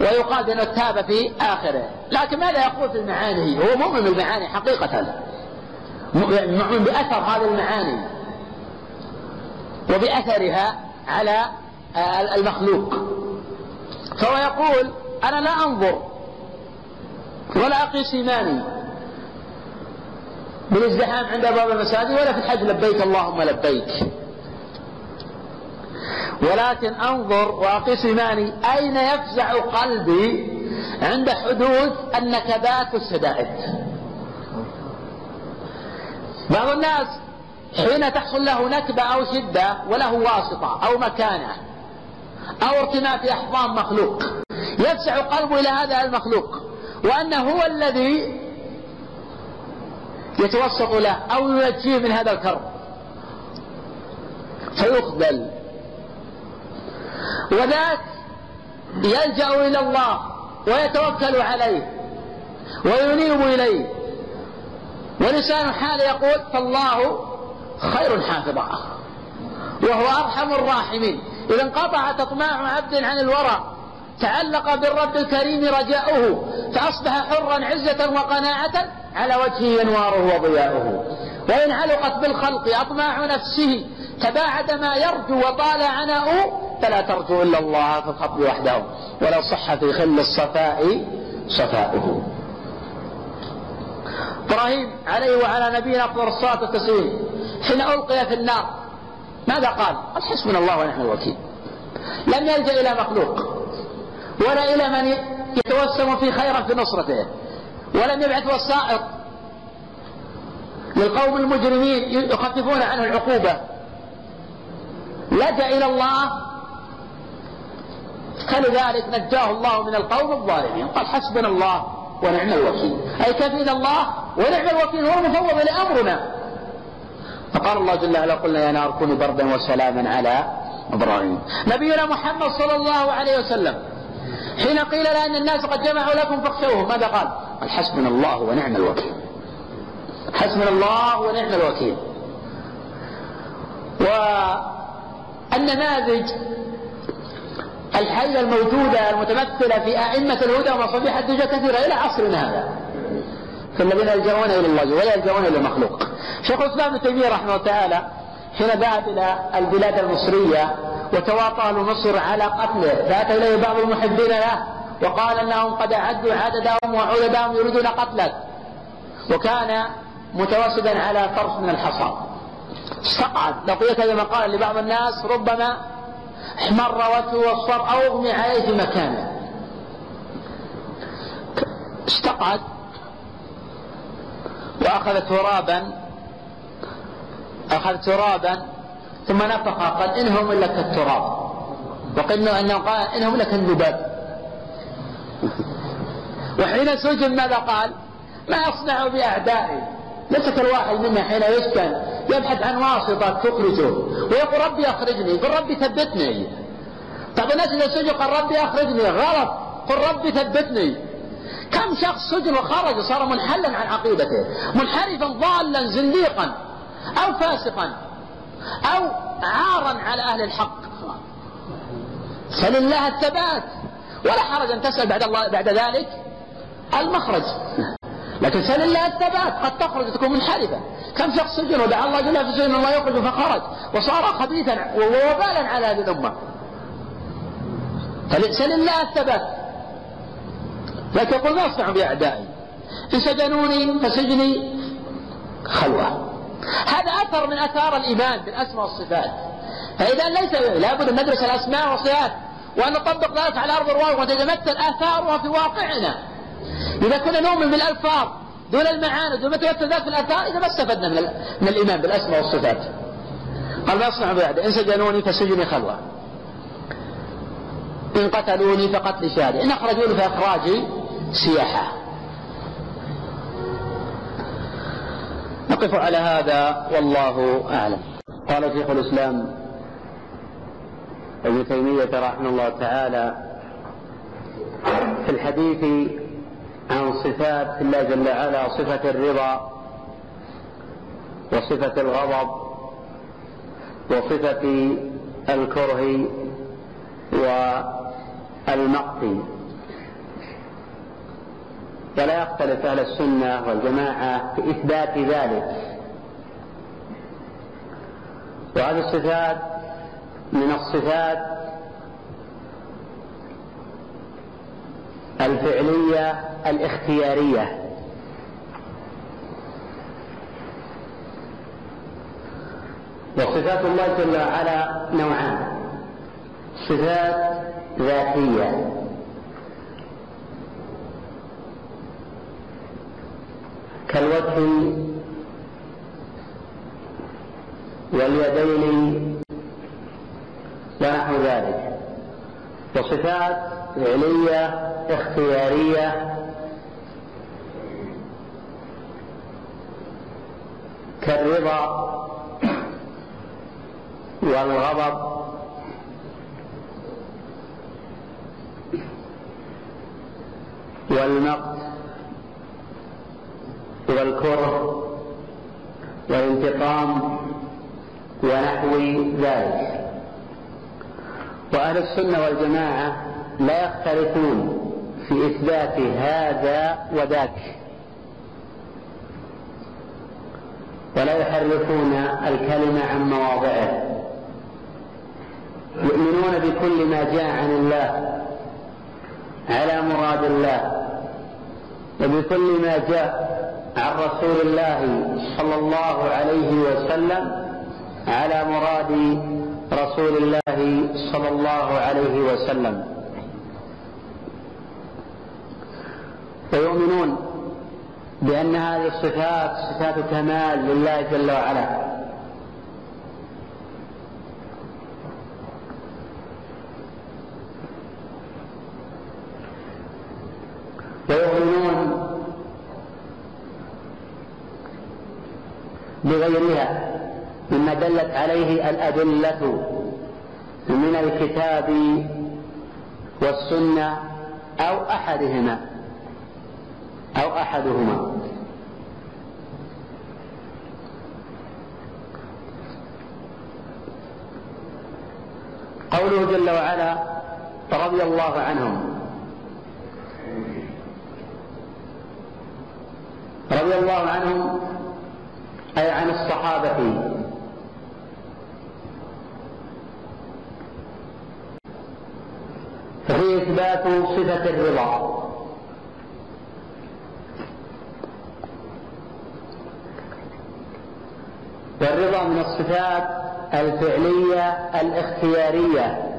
Speaker 2: ويقال بأنه تاب في آخره. لكن ماذا يقول في المعاني؟ هو مؤمن بالمعاني حقيقة. مؤمن بأثر هذه المعاني وبأثرها على المخلوق. فهو يقول أنا لا أنظر ولا أقيس إيماني بالازدحام عند أبواب المساجد ولا في الحج لبيك اللهم لبيك. ولكن أنظر وأقيس إيماني أين يفزع قلبي عند حدوث النكبات والشدائد بعض الناس حين تحصل له نكبة أو شدة وله واسطة أو مكانة أو ارتماء في أحضان مخلوق يفزع قلبه إلى هذا المخلوق وأنه هو الذي يتوسط له أو ينجيه من هذا الكرب. فيخذل وذاك يلجأ إلى الله ويتوكل عليه وينيب إليه. ولسان حال يقول فالله خير حافظا وهو أرحم الراحمين. إذا انقطعت أطماع عبد عن الورى تعلق بالرب الكريم رجاؤه فأصبح حرا عزة وقناعة على وجهه أنواره وضياؤه. وإن علقت بالخلق أطماع نفسه تباعد ما يرجو وطال عناؤه فلا ترجو إلا الله في الخط وحده ولو صح في خل الصفاء صفاؤه. إبراهيم عليه وعلى نبينا أفضل الصلاة والتسليم حين ألقي في النار ماذا قال؟ قال حسبنا الله ونعم الوكيل. لم يلجأ إلى مخلوق ولا إلى من يتوسم في خيرا في نصرته ولم يبعث وسائط للقوم المجرمين يخففون عنه العقوبة. لجأ إلى الله فلذلك نجاه الله من القوم الظالمين. قال حسبنا الله ونعم الوكيل. أي كفينا الله ونعم الوكيل هو المفوض لأمرنا. فقال الله جل وعلا قلنا يا نار كوني بردا وسلاما على إبراهيم. نبينا محمد صلى الله عليه وسلم. حين قيل له أن الناس قد جمعوا لكم فاخشوهم ماذا قال؟ قال حسبنا الله ونعم الوكيل. حسبنا الله ونعم الوكيل. والنماذج الحية الموجودة المتمثلة في أئمة الهدى ومصابيح الدجى كثيرة إلى عصرنا هذا. فالذين يلجؤون إلى الله ولا يلجؤون إلى المخلوق. شيخ الإسلام ابن تيمية رحمه الله تعالى حين ذهب إلى البلاد المصرية وتواطى أهل مصر على قتله فأتى إليه بعض المحبين له وقال أنهم قد أعدوا عددهم وعددهم يريدون قتلك. وكان متوسدا على فرس من الحصى. استقعد. لقيت كما قال لبعض الناس ربما احمر وجهه واصفر أو اغمي عليه في مكانه. استقعد. واخذ ترابا. اخذ ترابا. ثم نفخ. قال إنهم إلا كالتراب. وقيل انه قال إنهم إلا كالذباب. وحين سجن ماذا قال؟ ما أصنع بأعدائي. ليس كالواحد منا حين يسكن يبحث عن واسطة تخرجه. ويقول ربي أخرجني يقول ربي ثبتني. بعض الناس إذا سجن قال ربي أخرجني. غلط. قل ربي ثبتني. كم شخص سجن وخرج صار منحلا عن عقيدته منحرفا ضالا زنديقا أو فاسقا أو عارا على أهل الحق. سل الله الثبات. ولا حرج أن تسأل بعد الله بعد ذلك. المخرج. لكن سل الله الثبات قد تخرج تكون منحرفة. كم شخص سجن ودعا الله جل في سجن الله يخرج فخرج وصار خبيثا ووبالا على هذه الأمة. سل الله الثبات. لكن يقول ما أصنع بأعدائي. إن سجنوني فسجني خلوة. هذا أثر من أثار الإيمان بالأسماء والصفات. فإذا ليس لابد أن ندرس الأسماء والصفات وأن نطبق ذلك على أرض الواقع وتتمثل آثارها في واقعنا. إذا كنا نؤمن بالألفاظ دون المعاني دون ما ذلك في الآثار إذا ما استفدنا من, من الإيمان بالأسماء والصفات. قال ما أصنع بعد؟ إن سجنوني فسجني خلوة. إن قتلوني فقتل شهادة إن أخرجوني فإخراجي سياحة. نقف على هذا والله أعلم. قال شيخ الإسلام ابن تيمية رحمه الله تعالى في الحديث عن صفات الله جل وعلا صفة الرضا وصفة الغضب وصفة الكره والمقت. ولا يختلف أهل السنة والجماعة في إثبات ذلك. وهذه الصفات من الصفات الفعلية الاختيارية. وصفات الله جل وعلا نوعان. صفات ذاتية. كالوجه واليدين ونحو ذلك. وصفات فعلية اختيارية. كالرضا والغضب. والمقت والكره. والانتقام. ونحو ذلك. وأهل السنة والجماعة لا يختلفون. في إثبات هذا وذاك. ولا يحرفون الكلمة عن مواضعه. يؤمنون بكل ما جاء عن الله على مراد الله وبكل ما جاء عن رسول الله صلى الله عليه وسلم على مراد رسول الله صلى الله عليه وسلم. ويؤمنون بأن هذه الصفات صفات كمال لله جل وعلا. ويؤمنون بغيرها مما دلت عليه الأدلة من الكتاب والسنة أو أحدهما. أو أحدهما. قوله جل وعلا رضي الله عنهم. رضي الله عنهم أي عن الصحابة. ففي إثبات صفة الرضا. والرضا من الصفات الفعلية الاختيارية.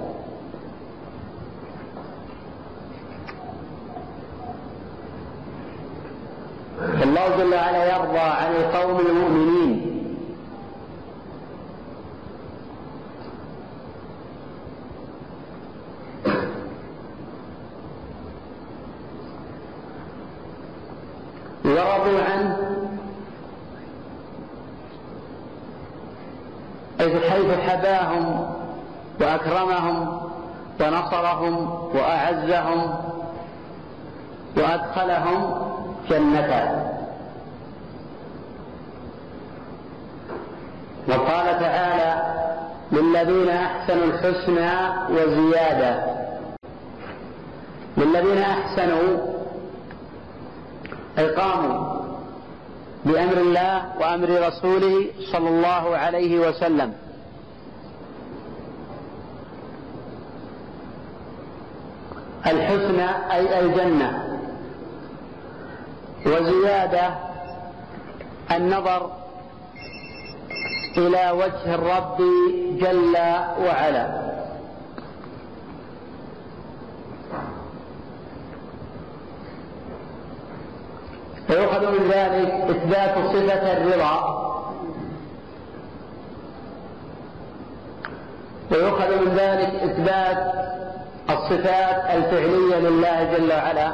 Speaker 2: الله جل وعلا يرضى عن القوم المؤمنين ورضوا عنه أي حيث حباهم وأكرمهم ونصرهم وأعزهم وأدخلهم جنتان وقال تعالى للذين أحسنوا الحسنى وزيادة. للذين أحسنوا أي قاموا بأمر الله وأمر رسوله صلى الله عليه وسلم. الحسنى أي الجنة. وزيادة النظر إلى وجه الرب جل وعلا. فيؤخذ من ذلك إثبات صفة الرضا. ويؤخذ من ذلك إثبات الصفات الفعلية لله جل وعلا.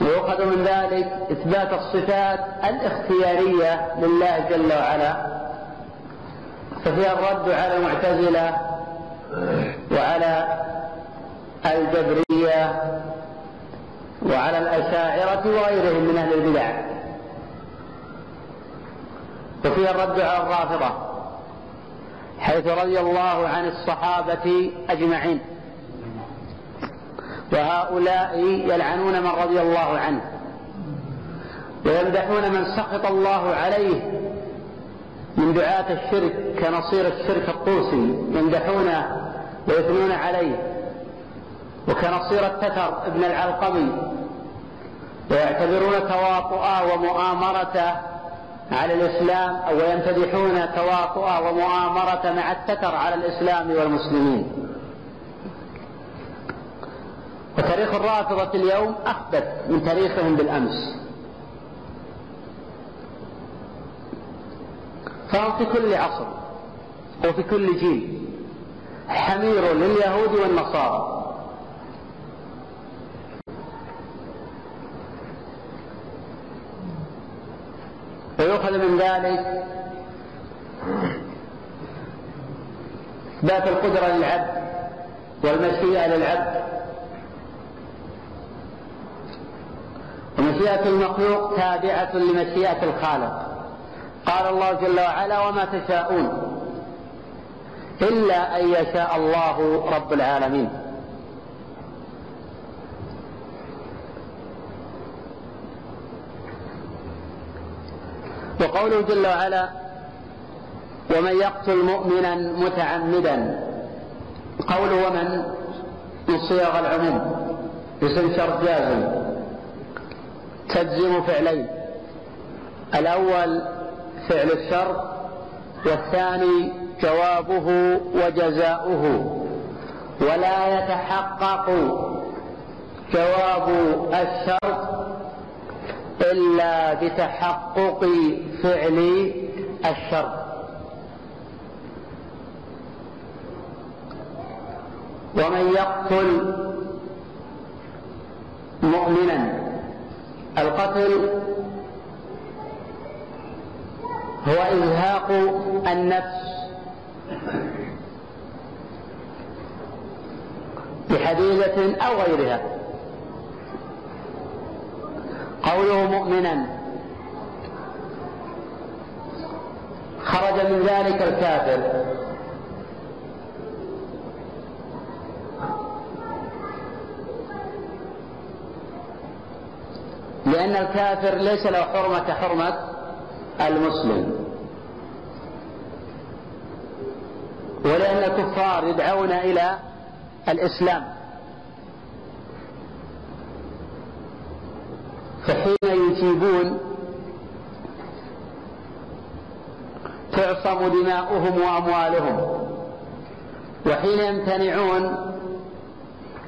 Speaker 2: ويؤخذ من ذلك إثبات الصفات الاختيارية لله جل وعلا. ففيها الرد على المعتزلة وعلى الجبرية وعلى الأشاعرة وغيرهم من أهل البدع. وفيها الرد على الرافضة حيث رضي الله عن الصحابة أجمعين. وهؤلاء يلعنون من رضي الله عنه ويمدحون من سخط الله عليه من دعاة الشرك كنصير الشرك الطوسي يمدحونه ويثنون عليه وكنصير التتر ابن العلقمي ويعتبرون تواطؤا ومؤامرة على الإسلام أو يمتدحون تواطؤا ومؤامرة مع التتر على الإسلام والمسلمين. وتاريخ الرافضة اليوم أخبث من تاريخهم بالأمس. فهم في كل عصر وفي كل جيل حمير لليهود والنصارى. ويؤخذ من ذلك إثبات القدرة للعبد والمشيئة للعبد ومشيئة المخلوق تابعة لمشيئة الخالق. قال الله جل وعلا وما تشاءون إلا أن يشاء الله رب العالمين. وقوله جل وعلا ومن يقتل مؤمنا متعمدا قوله ومن من صيغ العموم اسم شرط جازم تجزم فعلين. الأول فعل الشر والثاني جوابه وجزاؤه. ولا يتحقق جواب الشرط إلا بتحقق فعل الشرط ومن يقتل مؤمنا القتل هو إزهاق النفس. بحديدة أو غيرها. قوله مؤمنا. خرج من ذلك الكافر. لأن الكافر ليس له حرمة كحرمة المسلم. ولأن الكفار يدعون إلى الإسلام. فحين يجيبون تعصم دماؤهم وأموالهم. وحين يمتنعون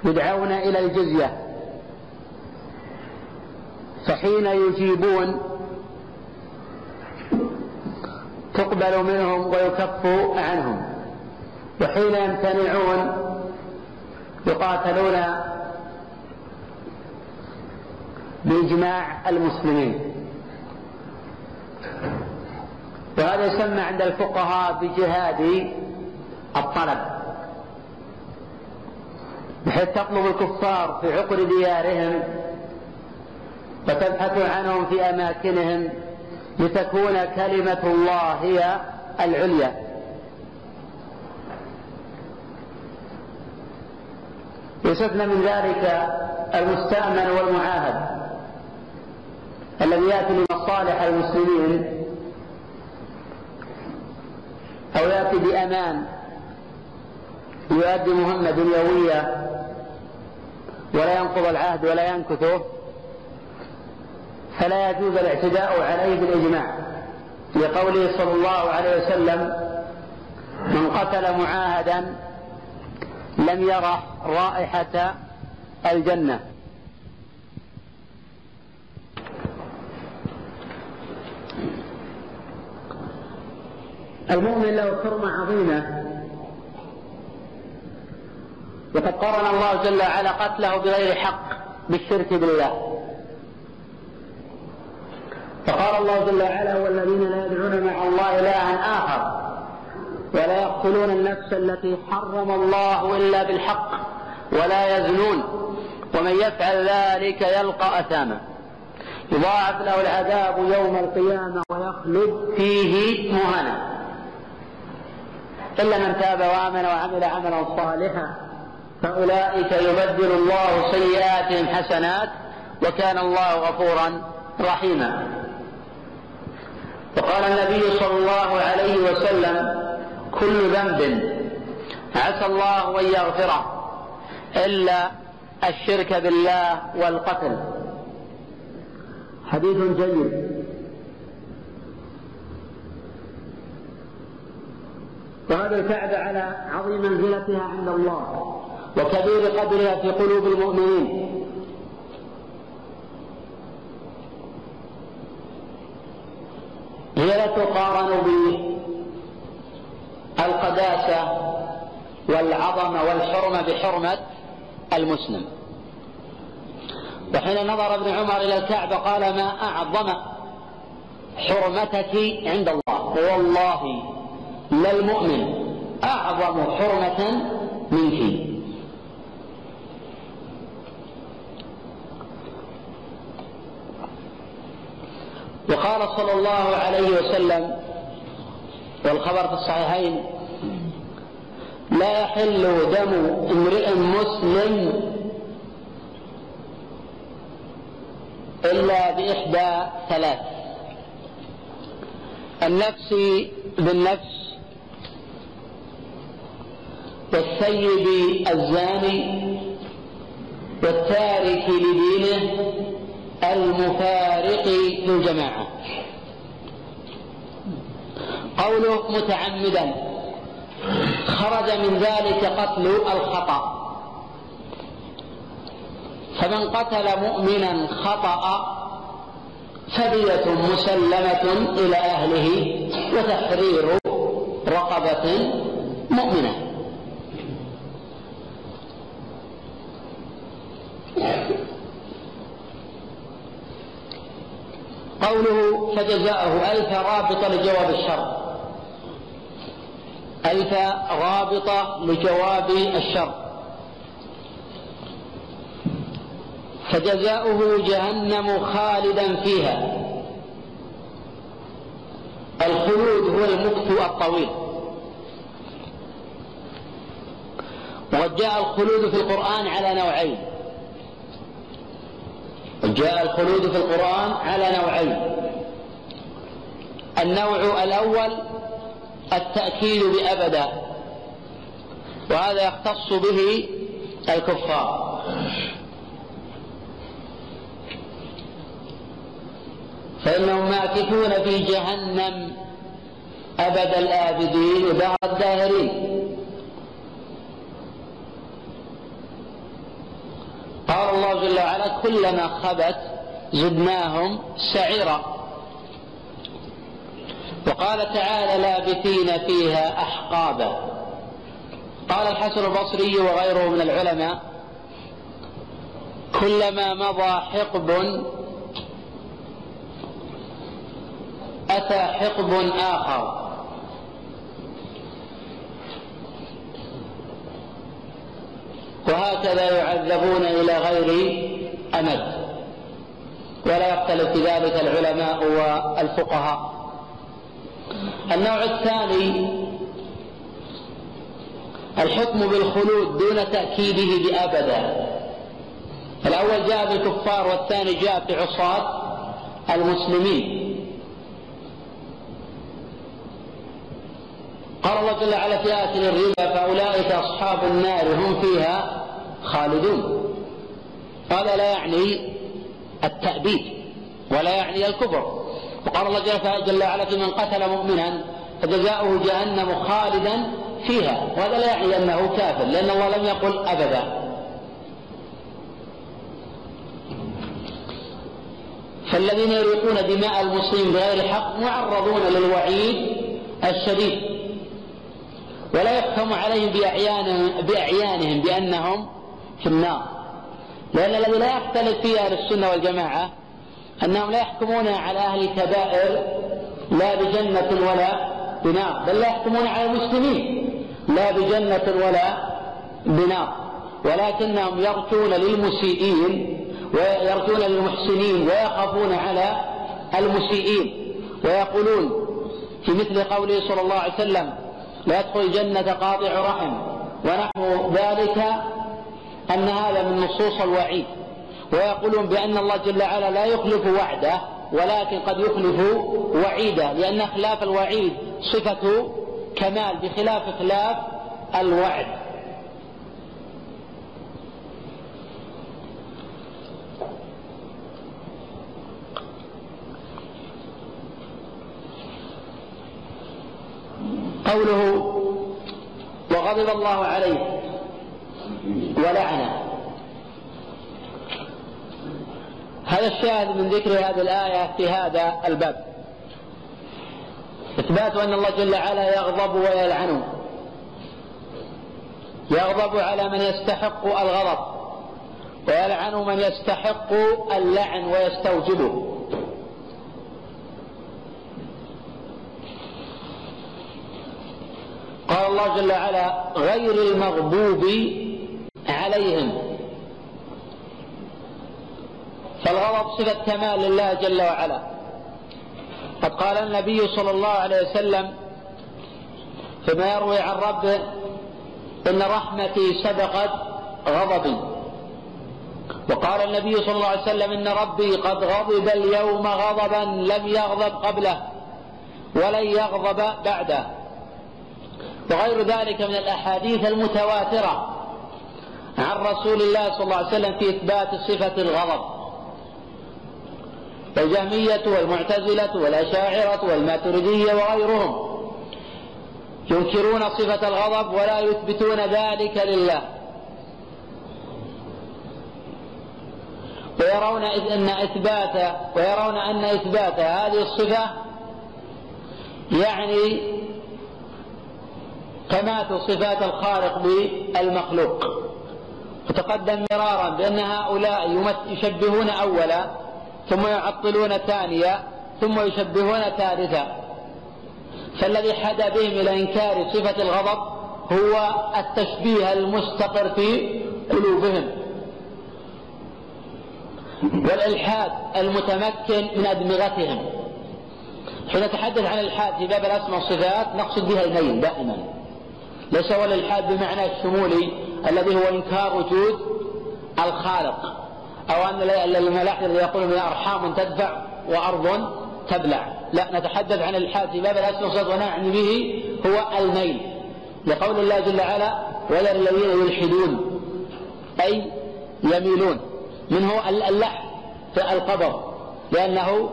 Speaker 2: يدعون إلى الجزية. فحين يجيبون تقبل منهم ويكف عنهم. وحين يمتنعون يقاتلون بإجماع المسلمين. وهذا يسمى عند الفقهاء بجهاد الطلب. بحيث تطلب الكفار في عقر ديارهم وتبحث عنهم في أماكنهم لتكون كلمة الله هي العليا. يستثنى من ذلك المستأمن والمعاهد الذي يأتي لمصالح المسلمين أو يأتي بأمان يؤدي مهمة دنيوية ولا ينقض العهد ولا ينكثه. فلا يجوز الاعتداء عليه بالإجماع. لقوله صلى الله عليه وسلم من قتل معاهدا لم يرح رائحة الجنة. المؤمن له حرمة عظيمة. وقد قرن الله جل وعلا قتله بغير حق بالشرك بالله. فقال الله جل وعلا والذين لا يدعون مع الله إلها آخر ولا يقتلون النفس التي حرم الله إلا بالحق ولا يزنون ومن يفعل ذلك يلقى أثاما. يضاعف له العذاب يوم القيامة ويخلد فيه مهنا إلا من تاب وآمن وعمل عملا صالحا فأولئك يبدل الله سيئاتهم حسنات وكان الله غفورا رحيما. وقال النبي صلى الله عليه وسلم كل ذنب عسى الله أن يغفره إلا الشرك بالله والقتل. حديث جيد. وهذا الكعبة على عظيم منزلتها عند الله وكبير قدرها في قلوب المؤمنين. هي لا تقارن بالقداسة والعظمة والحرمة بحرمة المسلم. وحين نظر ابن عمر إلى الكعبة قال ما أعظم حرمتك عند الله؟ ووالله للمؤمن أعظم حرمة منك. وقال صلى الله عليه وسلم والخبر في الصحيحين لا يحل دم امرئ مسلم إلا بإحدى ثلاث. النفس بالنفس والسيد الزاني والتارك لدينه المفارق للجماعة. قوله متعمدا. خرج من ذلك قتل الخطأ. فمن قتل مؤمنا خطأ فدية مسلمة إلى أهله وتحرير رقبة مؤمنة. قوله فجزاؤه ألف رابطة لجواب الشر ألف رابطة لجواب الشر فجزاؤه جهنم خالدا فيها. الخلود هو المكث الطويل. وقد جاء الخلود في القرآن على نوعين. جاء الخلود في القرآن على نوعين. النوع الأول التأكيد بأبدا وهذا يختص به الكفار. فإنهم ماكثون في جهنم أبد الآبدين ودهر الداهرين قال الله جل وعلا كلما خبت زدناهم سعيرا. وقال تعالى لابثين فيها أحقابا. قال الحسن البصري وغيره من العلماء كلما مضى حقب أتى حقب آخر. وهكذا يعذبون إلى غير أمد. ولا يختلف في ذلك العلماء والفقهاء. النوع الثاني الحكم بالخلود دون تأكيده بأبدا. الأول جاء بالكفار والثاني جاء في عصاة المسلمين. قال الله جل وعلا في آية الربا فأولئك أصحاب النار هم فيها خالدون. هذا لا يعني التأبيد ولا يعني الكفر. وقال الله جل وعلا من قتل مؤمنا فجزاؤه جهنم خالدا فيها. وهذا لا يعني أنه كافر لأن الله لم يقل أبدا. فالذين يريقون دماء المسلمين بغير حق معرضون للوعيد الشديد. ولا يفهم عليهم بأعيانهم, بأعيانهم بأنهم في النار. لأن الذي لا يختلف فيه أهل السنة والجماعة أنهم لا يحكمون على أهل الكبائر لا بجنة ولا بنار بل لا يحكمون على المسلمين لا بجنة ولا بنار. ولكنهم يرجون للمسيئين ويرجون للمحسنين ويخافون على المسيئين ويقولون في مثل قوله صلى الله عليه وسلم لا يدخل الجنة قاطع رحم ونحو ذلك أن هذا من نصوص الوعيد. ويقولون بأن الله جل وعلا لا يخلف وعده ولكن قد يخلف وعيده لأن خلاف الوعيد صفة كمال بخلاف خلاف الوعد. قوله وغضب الله عليه ولعنه. هذا الشاهد من ذكر هذه الآية في هذا الباب. إثبات أن الله جل وعلا يغضب ويلعن. يغضب على من يستحق الغضب ويلعن من يستحق اللعن ويستوجبه. قال الله جل وعلا غير المغضوب عليهم. فالغضب صفة كمال لله جل وعلا. قد قال النبي صلى الله عليه وسلم فيما يروي عن ربه إن رحمتي سبقت غضبي وقال النبي صلى الله عليه وسلم إن ربي قد غضب اليوم غضبا لم يغضب قبله ولن يغضب بعده. وغير ذلك من الأحاديث المتواترة عن رسول الله صلى الله عليه وسلم في إثبات صفة الغضب. الجهمية والمعتزلة والأشاعرة والماتريدية وغيرهم ينكرون صفة الغضب ولا يثبتون ذلك لله. ويرون أن إثبات ويرون أن إثبات هذه الصفة يعني تماثل صفات الخالق بالمخلوق. وتقدم مرارا بأن هؤلاء يشبهون أولا ثم يعطلون ثانيا ثم يشبهون ثالثا. فالذي حدا بهم إلى إنكار صفة الغضب هو التشبيه المستقر في قلوبهم. والإلحاد المتمكن من أدمغتهم. حين نتحدث عن الإلحاد في باب الأسماء والصفات نقصد بها الميل دائما. ليس هو الإلحاد بمعنى الشمولي الذي هو إنكار وجود الخالق أو أن الملاحدة يقولون أرحام تدفع وأرض تبلع. لا نتحدث عن الإلحاد في باب الأسماء والصفات ونعني به هو الميل. لقول الله جل وعلا ولا الذين يلحدون أي يميلون. منه اللحد في القبر؟ لأنه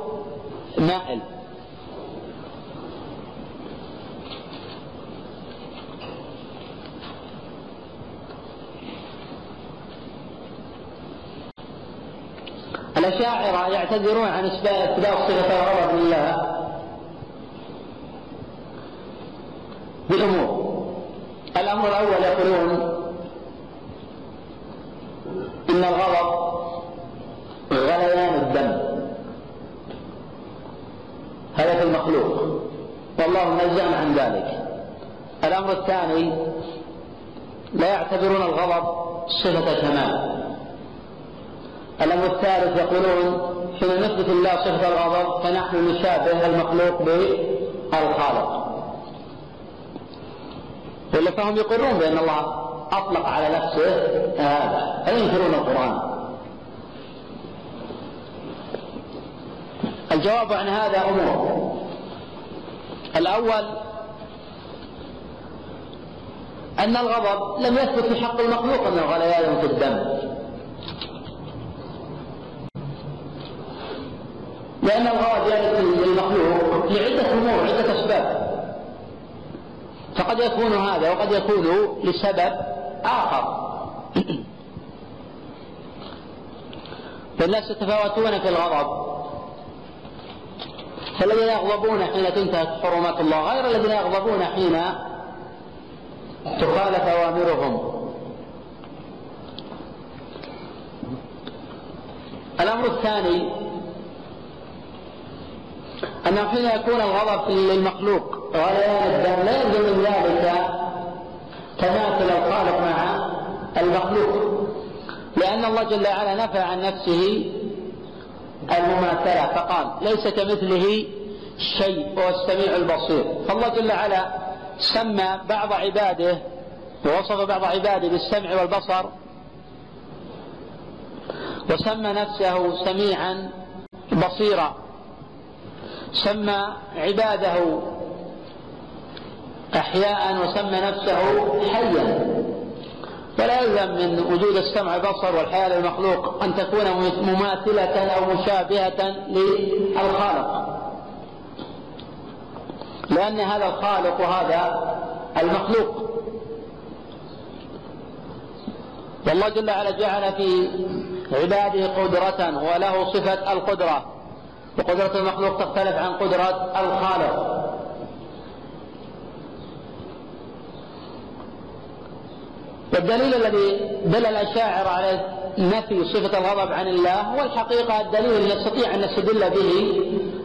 Speaker 2: مائل الأشاعرة يعتذرون عن إثبات صفة الغضب لله بأمور الأمر الأول يقولون إن الغضب غليان الدم. هذا في المخلوق. والله منزه عن ذلك. الأمر الثاني لا يعتبرون الغضب صفة كمال الأمر الثالث يقولون حين نثبت الله صفة الغضب فنحن نشابه المخلوق بالخالق. ولا فهم يقرون بأن الله أطلق على نفسه هذا. فينكرون القرآن؟ الجواب عن هذا أمور الأول أن الغضب لم يثبت في حق المخلوق أنه غليان في الدم. لأن الغضب يرد للمخلوق لعدة أمور عدة أسباب. فقد يكون هذا وقد يكون لسبب آخر. [CLEARS THROAT] فالناس يتفاوتون في الغضب. فالذين يغضبون حين تنتهك حرمات الله غير الذين يغضبون حين تخالف أوامرهم. الأمر الثاني أنه حين يكون الغضب للمخلوق الدم لا يلزم من ذلك تماثل الخالق مع المخلوق. لأن الله جل وعلا نفى عن نفسه المماثلة فقال ليس كمثله شيء هو السميع البصير. فالله جل وعلا سمى بعض عباده ووصف بعض عباده بالسمع والبصر وسمى نفسه سميعا بصيرا. سمى عباده أحياء وسمى نفسه حيا. فلا يلزم من وجود السمع والبصر والحياة للمخلوق أن تكون مماثلة أو مشابهة للخالق. لأن هذا الخالق وهذا المخلوق. والله جل وعلا جعل في عباده قدرة وله صفة القدرة. وقدرة المخلوق تختلف عن قدرة الخالق. والدليل الذي دل الأشاعرة على نفي صفة الغضب عن الله هو الحقيقة الدليل الذي نستطيع أن نستدل به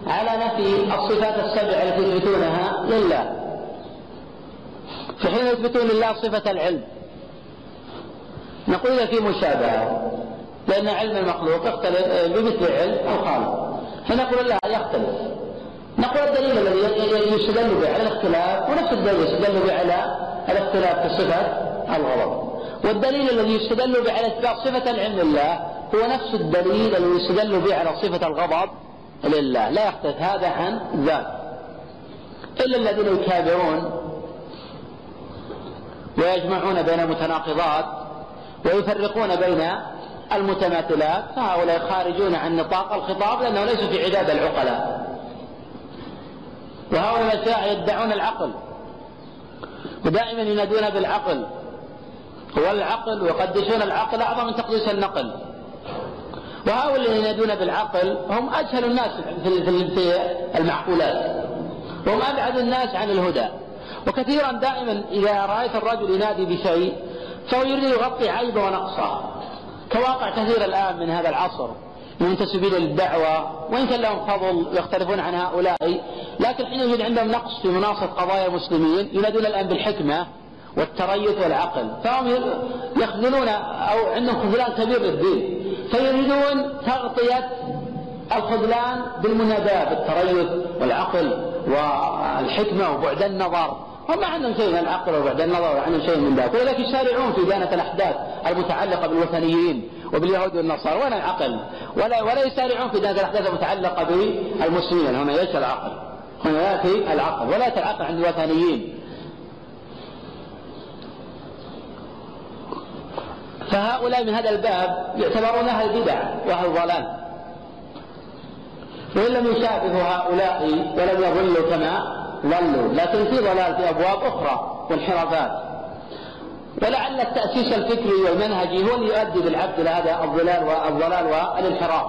Speaker 2: على نفي الصفات السبع التي يثبتونها لله. فحين يثبتون لله صفة العلم نقول في مشابهة لأن علم المخلوق يختلف بمثل علم الخالق. فنقول لا يختلف. نقول الدليل الذي يستدل به على الاختلاف ونفس الدليل يستدل به على الاختلاف في صفة الغضب. والدليل الذي يستدل به على إثبات صفة العلم لله هو نفس الدليل الذي يستدل به على صفة الغضب لله. لا يختلف هذا عن ذاك. إلا الذين يكابرون ويجمعون بين المتناقضات ويفرقون بين المتماثلات فهؤلاء خارجون عن نطاق الخطاب لأنه ليسوا في عداد العقلاء. وهؤلاء الأشياء يدعون العقل ودائما ينادون بالعقل. هو العقل ويقدسون العقل أعظم من تقديس النقل. وهؤلاء الذين ينادون بالعقل هم أجهل الناس في المعقولات. وهم أبعد الناس عن الهدى. وكثيرا دائما إذا رأيت الرجل ينادي بشيء فهو يريد يغطي عيبه ونقصه. كواقع كثير الآن من هذا العصر منتسبين للدعوة وإن كان لهم فضل يختلفون عن هؤلاء لكن حين يوجد عندهم نقص في مناصة قضايا المسلمين ينادون الآن بالحكمة والتريث والعقل فهم يخذلون أو عندهم خذلان كبير للدين فيريدون تغطية الخذلان بالمناداة بالتريث والعقل والحكمة وبعد النظر. هم ما عندهم شيء من العقل وبعد النظر عندهم شيء من ذلك ولكن يسارعون في دانة الأحداث المتعلقة بالوثنيين وباليهود والنصارى. ولا العقل؟ ولا ولا يسارعون في دانة الأحداث المتعلقة بالمسلمين. هنا يأتي العقل. هنا يأتي العقل. ولا يأتي العقل عند الوثنيين. فهؤلاء من هذا الباب يعتبرون أهل البدع وأهل الضلال وإن لم يشابهوا هؤلاء ولم يضلوا كما ضلوا لكن في ضلال في أبواب أخرى وانحرافات. ولعل التأسيس الفكري والمنهجي هو اللي يؤدي بالعبد إلى هذا الضلال والضلال والانحراف.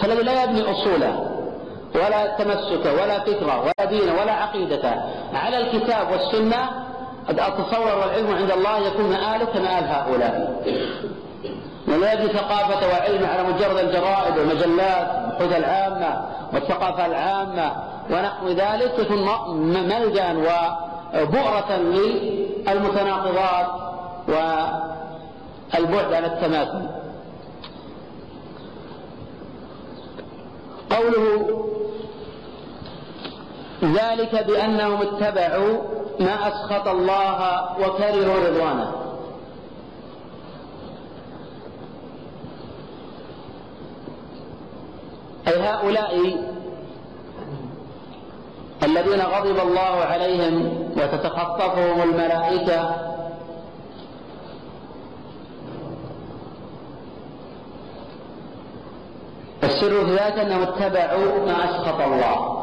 Speaker 2: فالذي لا يبني أصوله ولا تمسك ولا فكرة ولا دين ولا عقيدة على الكتاب والسنة أتصور والعلم عند الله يكون مآله كمآل هؤلاء. ولا يبني ثقافة وعلم على مجرد الجرائد والمجلات والبحوث العامة والثقافة العامة ونحو ذلك يكون ملجأ وبؤرة للمتناقضات والبعد عن التماثل. قوله ذلك بأنهم اتبعوا ما أسخط الله وكرهوا رضوانه. أي هؤلاء الذين غضب الله عليهم وتتخطفهم الملائكة السر في ذلك أنهم اتبعوا ما أسخط الله.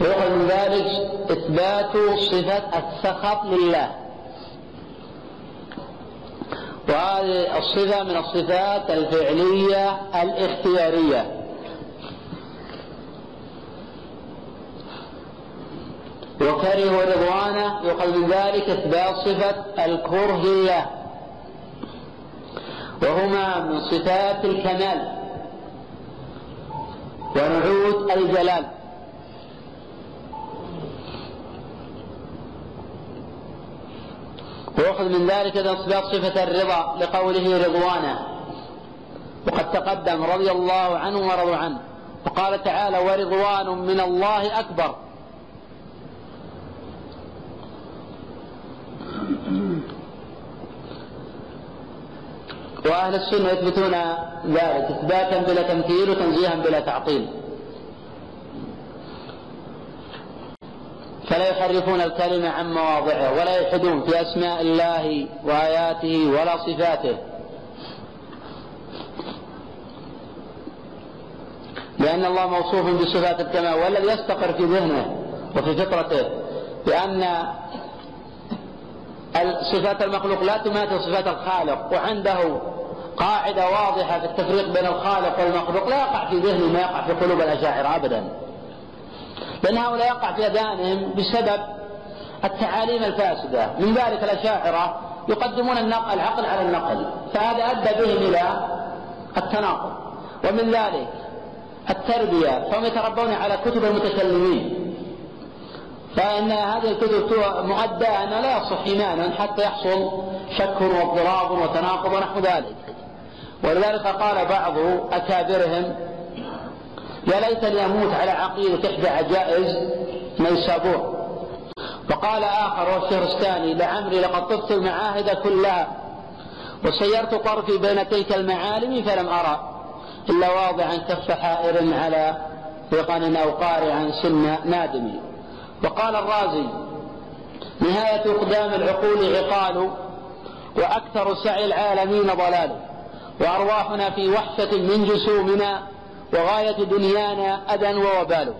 Speaker 2: ويؤخذ من ذلك إثبات صفة السخط لله. وهذه الصفة من الصفات الفعلية الاختيارية. وكره رضوانه يؤخذ من ذلك إثبات صفة الكره لله وهما من صفات الكمال ونعوت الجلال. ويؤخذ من ذلك إثبات صفة الرضا لقوله رضوانه وقد تقدم رضي الله عنه ورضوا عنه. وقال تعالى ورضوان من الله أكبر. وأهل السنة يثبتون ذلك إثباتا بلا تمثيل وتنزيها بلا تعطيل. فلا يحرفون الكلمة عن مواضعه ولا يلحدون في أسماء الله وآياته ولا صفاته. لأن الله موصوف بصفات الكمال والذي يستقر في ذهنه وفي فطرته. بأن صفات المخلوق لا تماثل صفات الخالق وعنده قاعدة واضحة في التفريق بين الخالق والمخلوق. لا يقع في ذهنه ما يقع في قلوب الأشاعرة أبدا. لأن هؤلاء يقع في أذهانهم بسبب التعاليم الفاسدة. من ذلك الأشاعرة يقدمون النقل العقل على النقل. فهذا أدى بهم إلى التناقض. ومن ذلك التربية. فهم يتربون على كتب المتكلمين. فإن هذه الكتب مؤدى أن لا يصح إيمانا حتى يحصل شك واضطراب وتناقض ونحو ذلك. ولذلك قال بعض أكابرهم يا ليتني أموت على عقيدة إحدى عجائز نيسابور وقال آخر والشهرستاني لعمري لقد طفت المعاهد كلها وسيرت طرفي بين تلك المعالم فلم أرى إلا واضعا كف حائر على ثقن أو قارعا سن نادم. وقال الرازي نهاية إقدام العقول عقال وأكثر سعي العالمين ضلال. وأرواحنا في وحشة من جسومنا وغاية دنيانا أذى ووبال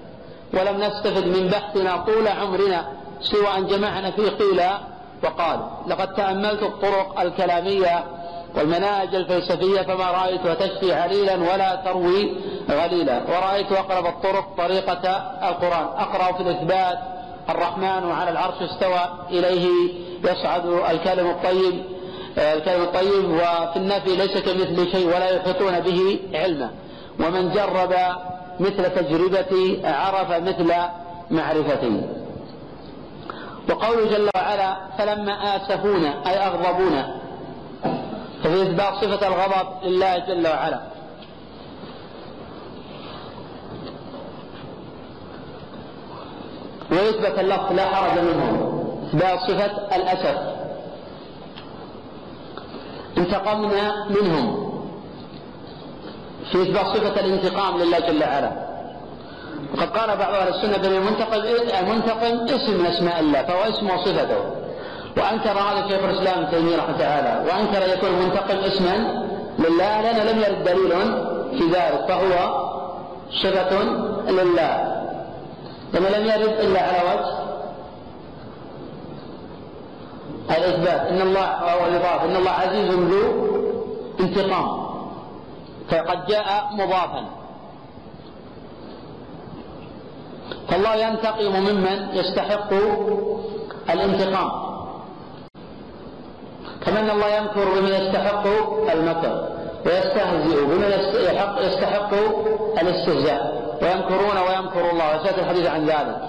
Speaker 2: ولم نستفد من بحثنا طول عمرنا سوى أن جمعنا في قيل وقال لقد تأملت الطرق الكلامية والمناهج الفلسفية فما رأيتها تشفي عليلا ولا تروي غليلا. ورأيت أقرب الطرق طريقة القرآن. أقرأ في الإثبات الرحمن على العرش استوى إليه يصعد الكلم الطيب الكلم الطيب وفي النفي ليس كمثل شيء ولا يحيطون به علما. ومن جرب مثل تجربتي عرف مثل معرفتي وقوله جل وعلا فلما آسفونا أي أغضبونا. ففي إثبات صفة الغضب لله جل وعلا. ويثبت اللفظ لا حرج منه. إثبات صفة الأسف. انتقمنا منهم. في إثبات صفة الانتقام لله جل وعلا. وقد قال بعض أهل السنة بأن المنتقم المنتقم اسم من أسماء الله فهو اسم وصفته. وأنكر هذا شيخ الإسلام ابن تيمية رحمه تعالى وأنكر أن يكون المنتقم اسما لله لأنه لم يرد دليل في ذلك فهو صفة لله. لما لم يرد إلا على وجه الإثبات إن الله أو الإضافة إن الله عزيز ذو انتقام. فقد جاء مضافا. فالله ينتقم ممن يستحق الانتقام. كما ان الله يمكر بمن يستحق المكر ويستهزئ بمن يستحق الاستهزاء. ويمكرون ويمكر الله. وسياتي الحديث عن ذلك.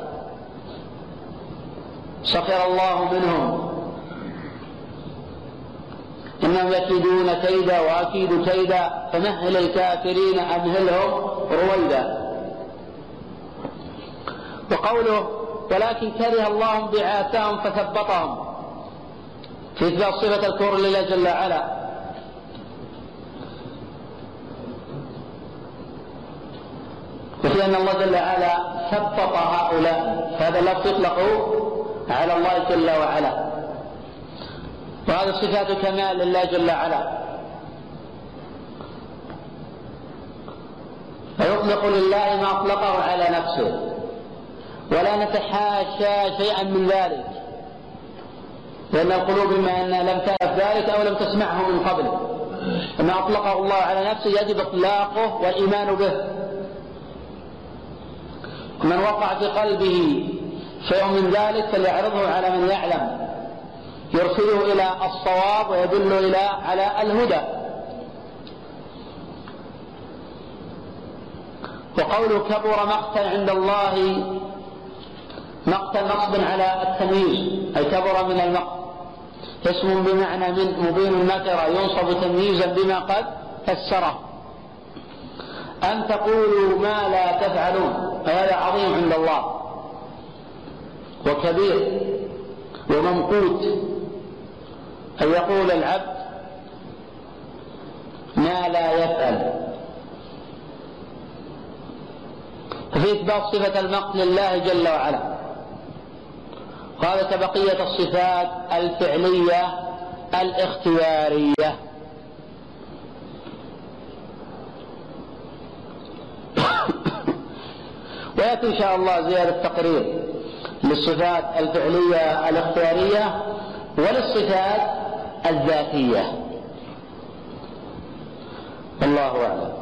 Speaker 2: سخر الله منهم إنهم يكيدون كيدا وأكيد كيدا فمهل الكافرين أمهلهم رويدا. وقوله ولكن كره الله بعاثهم فثبطهم. في إثبات صفة الكفر لله جل وعلا. وفي أن الله جل وعلا ثبط هؤلاء. فهذا اللفظ يطلق على الله جل وعلا. وهذا صفات كمال لله جل وعلا. فيطلق لله ما أطلقه على نفسه. ولا نتحاشى شيئا من ذلك. لأن القلوب إما أنها لم تعرف ذلك أو لم تسمعه من قبل. ما أطلقه الله على نفسه يجب إطلاقه والإيمان به. من وقع في قلبه شيء من ذلك فليعرضه على من يعلم. يرشده إلى الصواب ويدل إلى على الهدى. وقوله كبر مقتا عند الله مقتا نصب على التمييز أي كبر من المقت. اسم بمعنى من مبين المكر ينصب تمييزا بما قد فسره. أن تقولوا ما لا تفعلون هذا عظيم عند الله. وكبير وممقوت. أن يقول العبد ما لا يفعل. ففي إثبات صفة المقت لله جل وعلا. قال كبقية الصفات الفعلية الاختيارية. [COUGHS] ويأتي إن شاء الله زيادة تقرير للصفات الفعلية الاختيارية. وللصفات الذاتية. الله أعلم.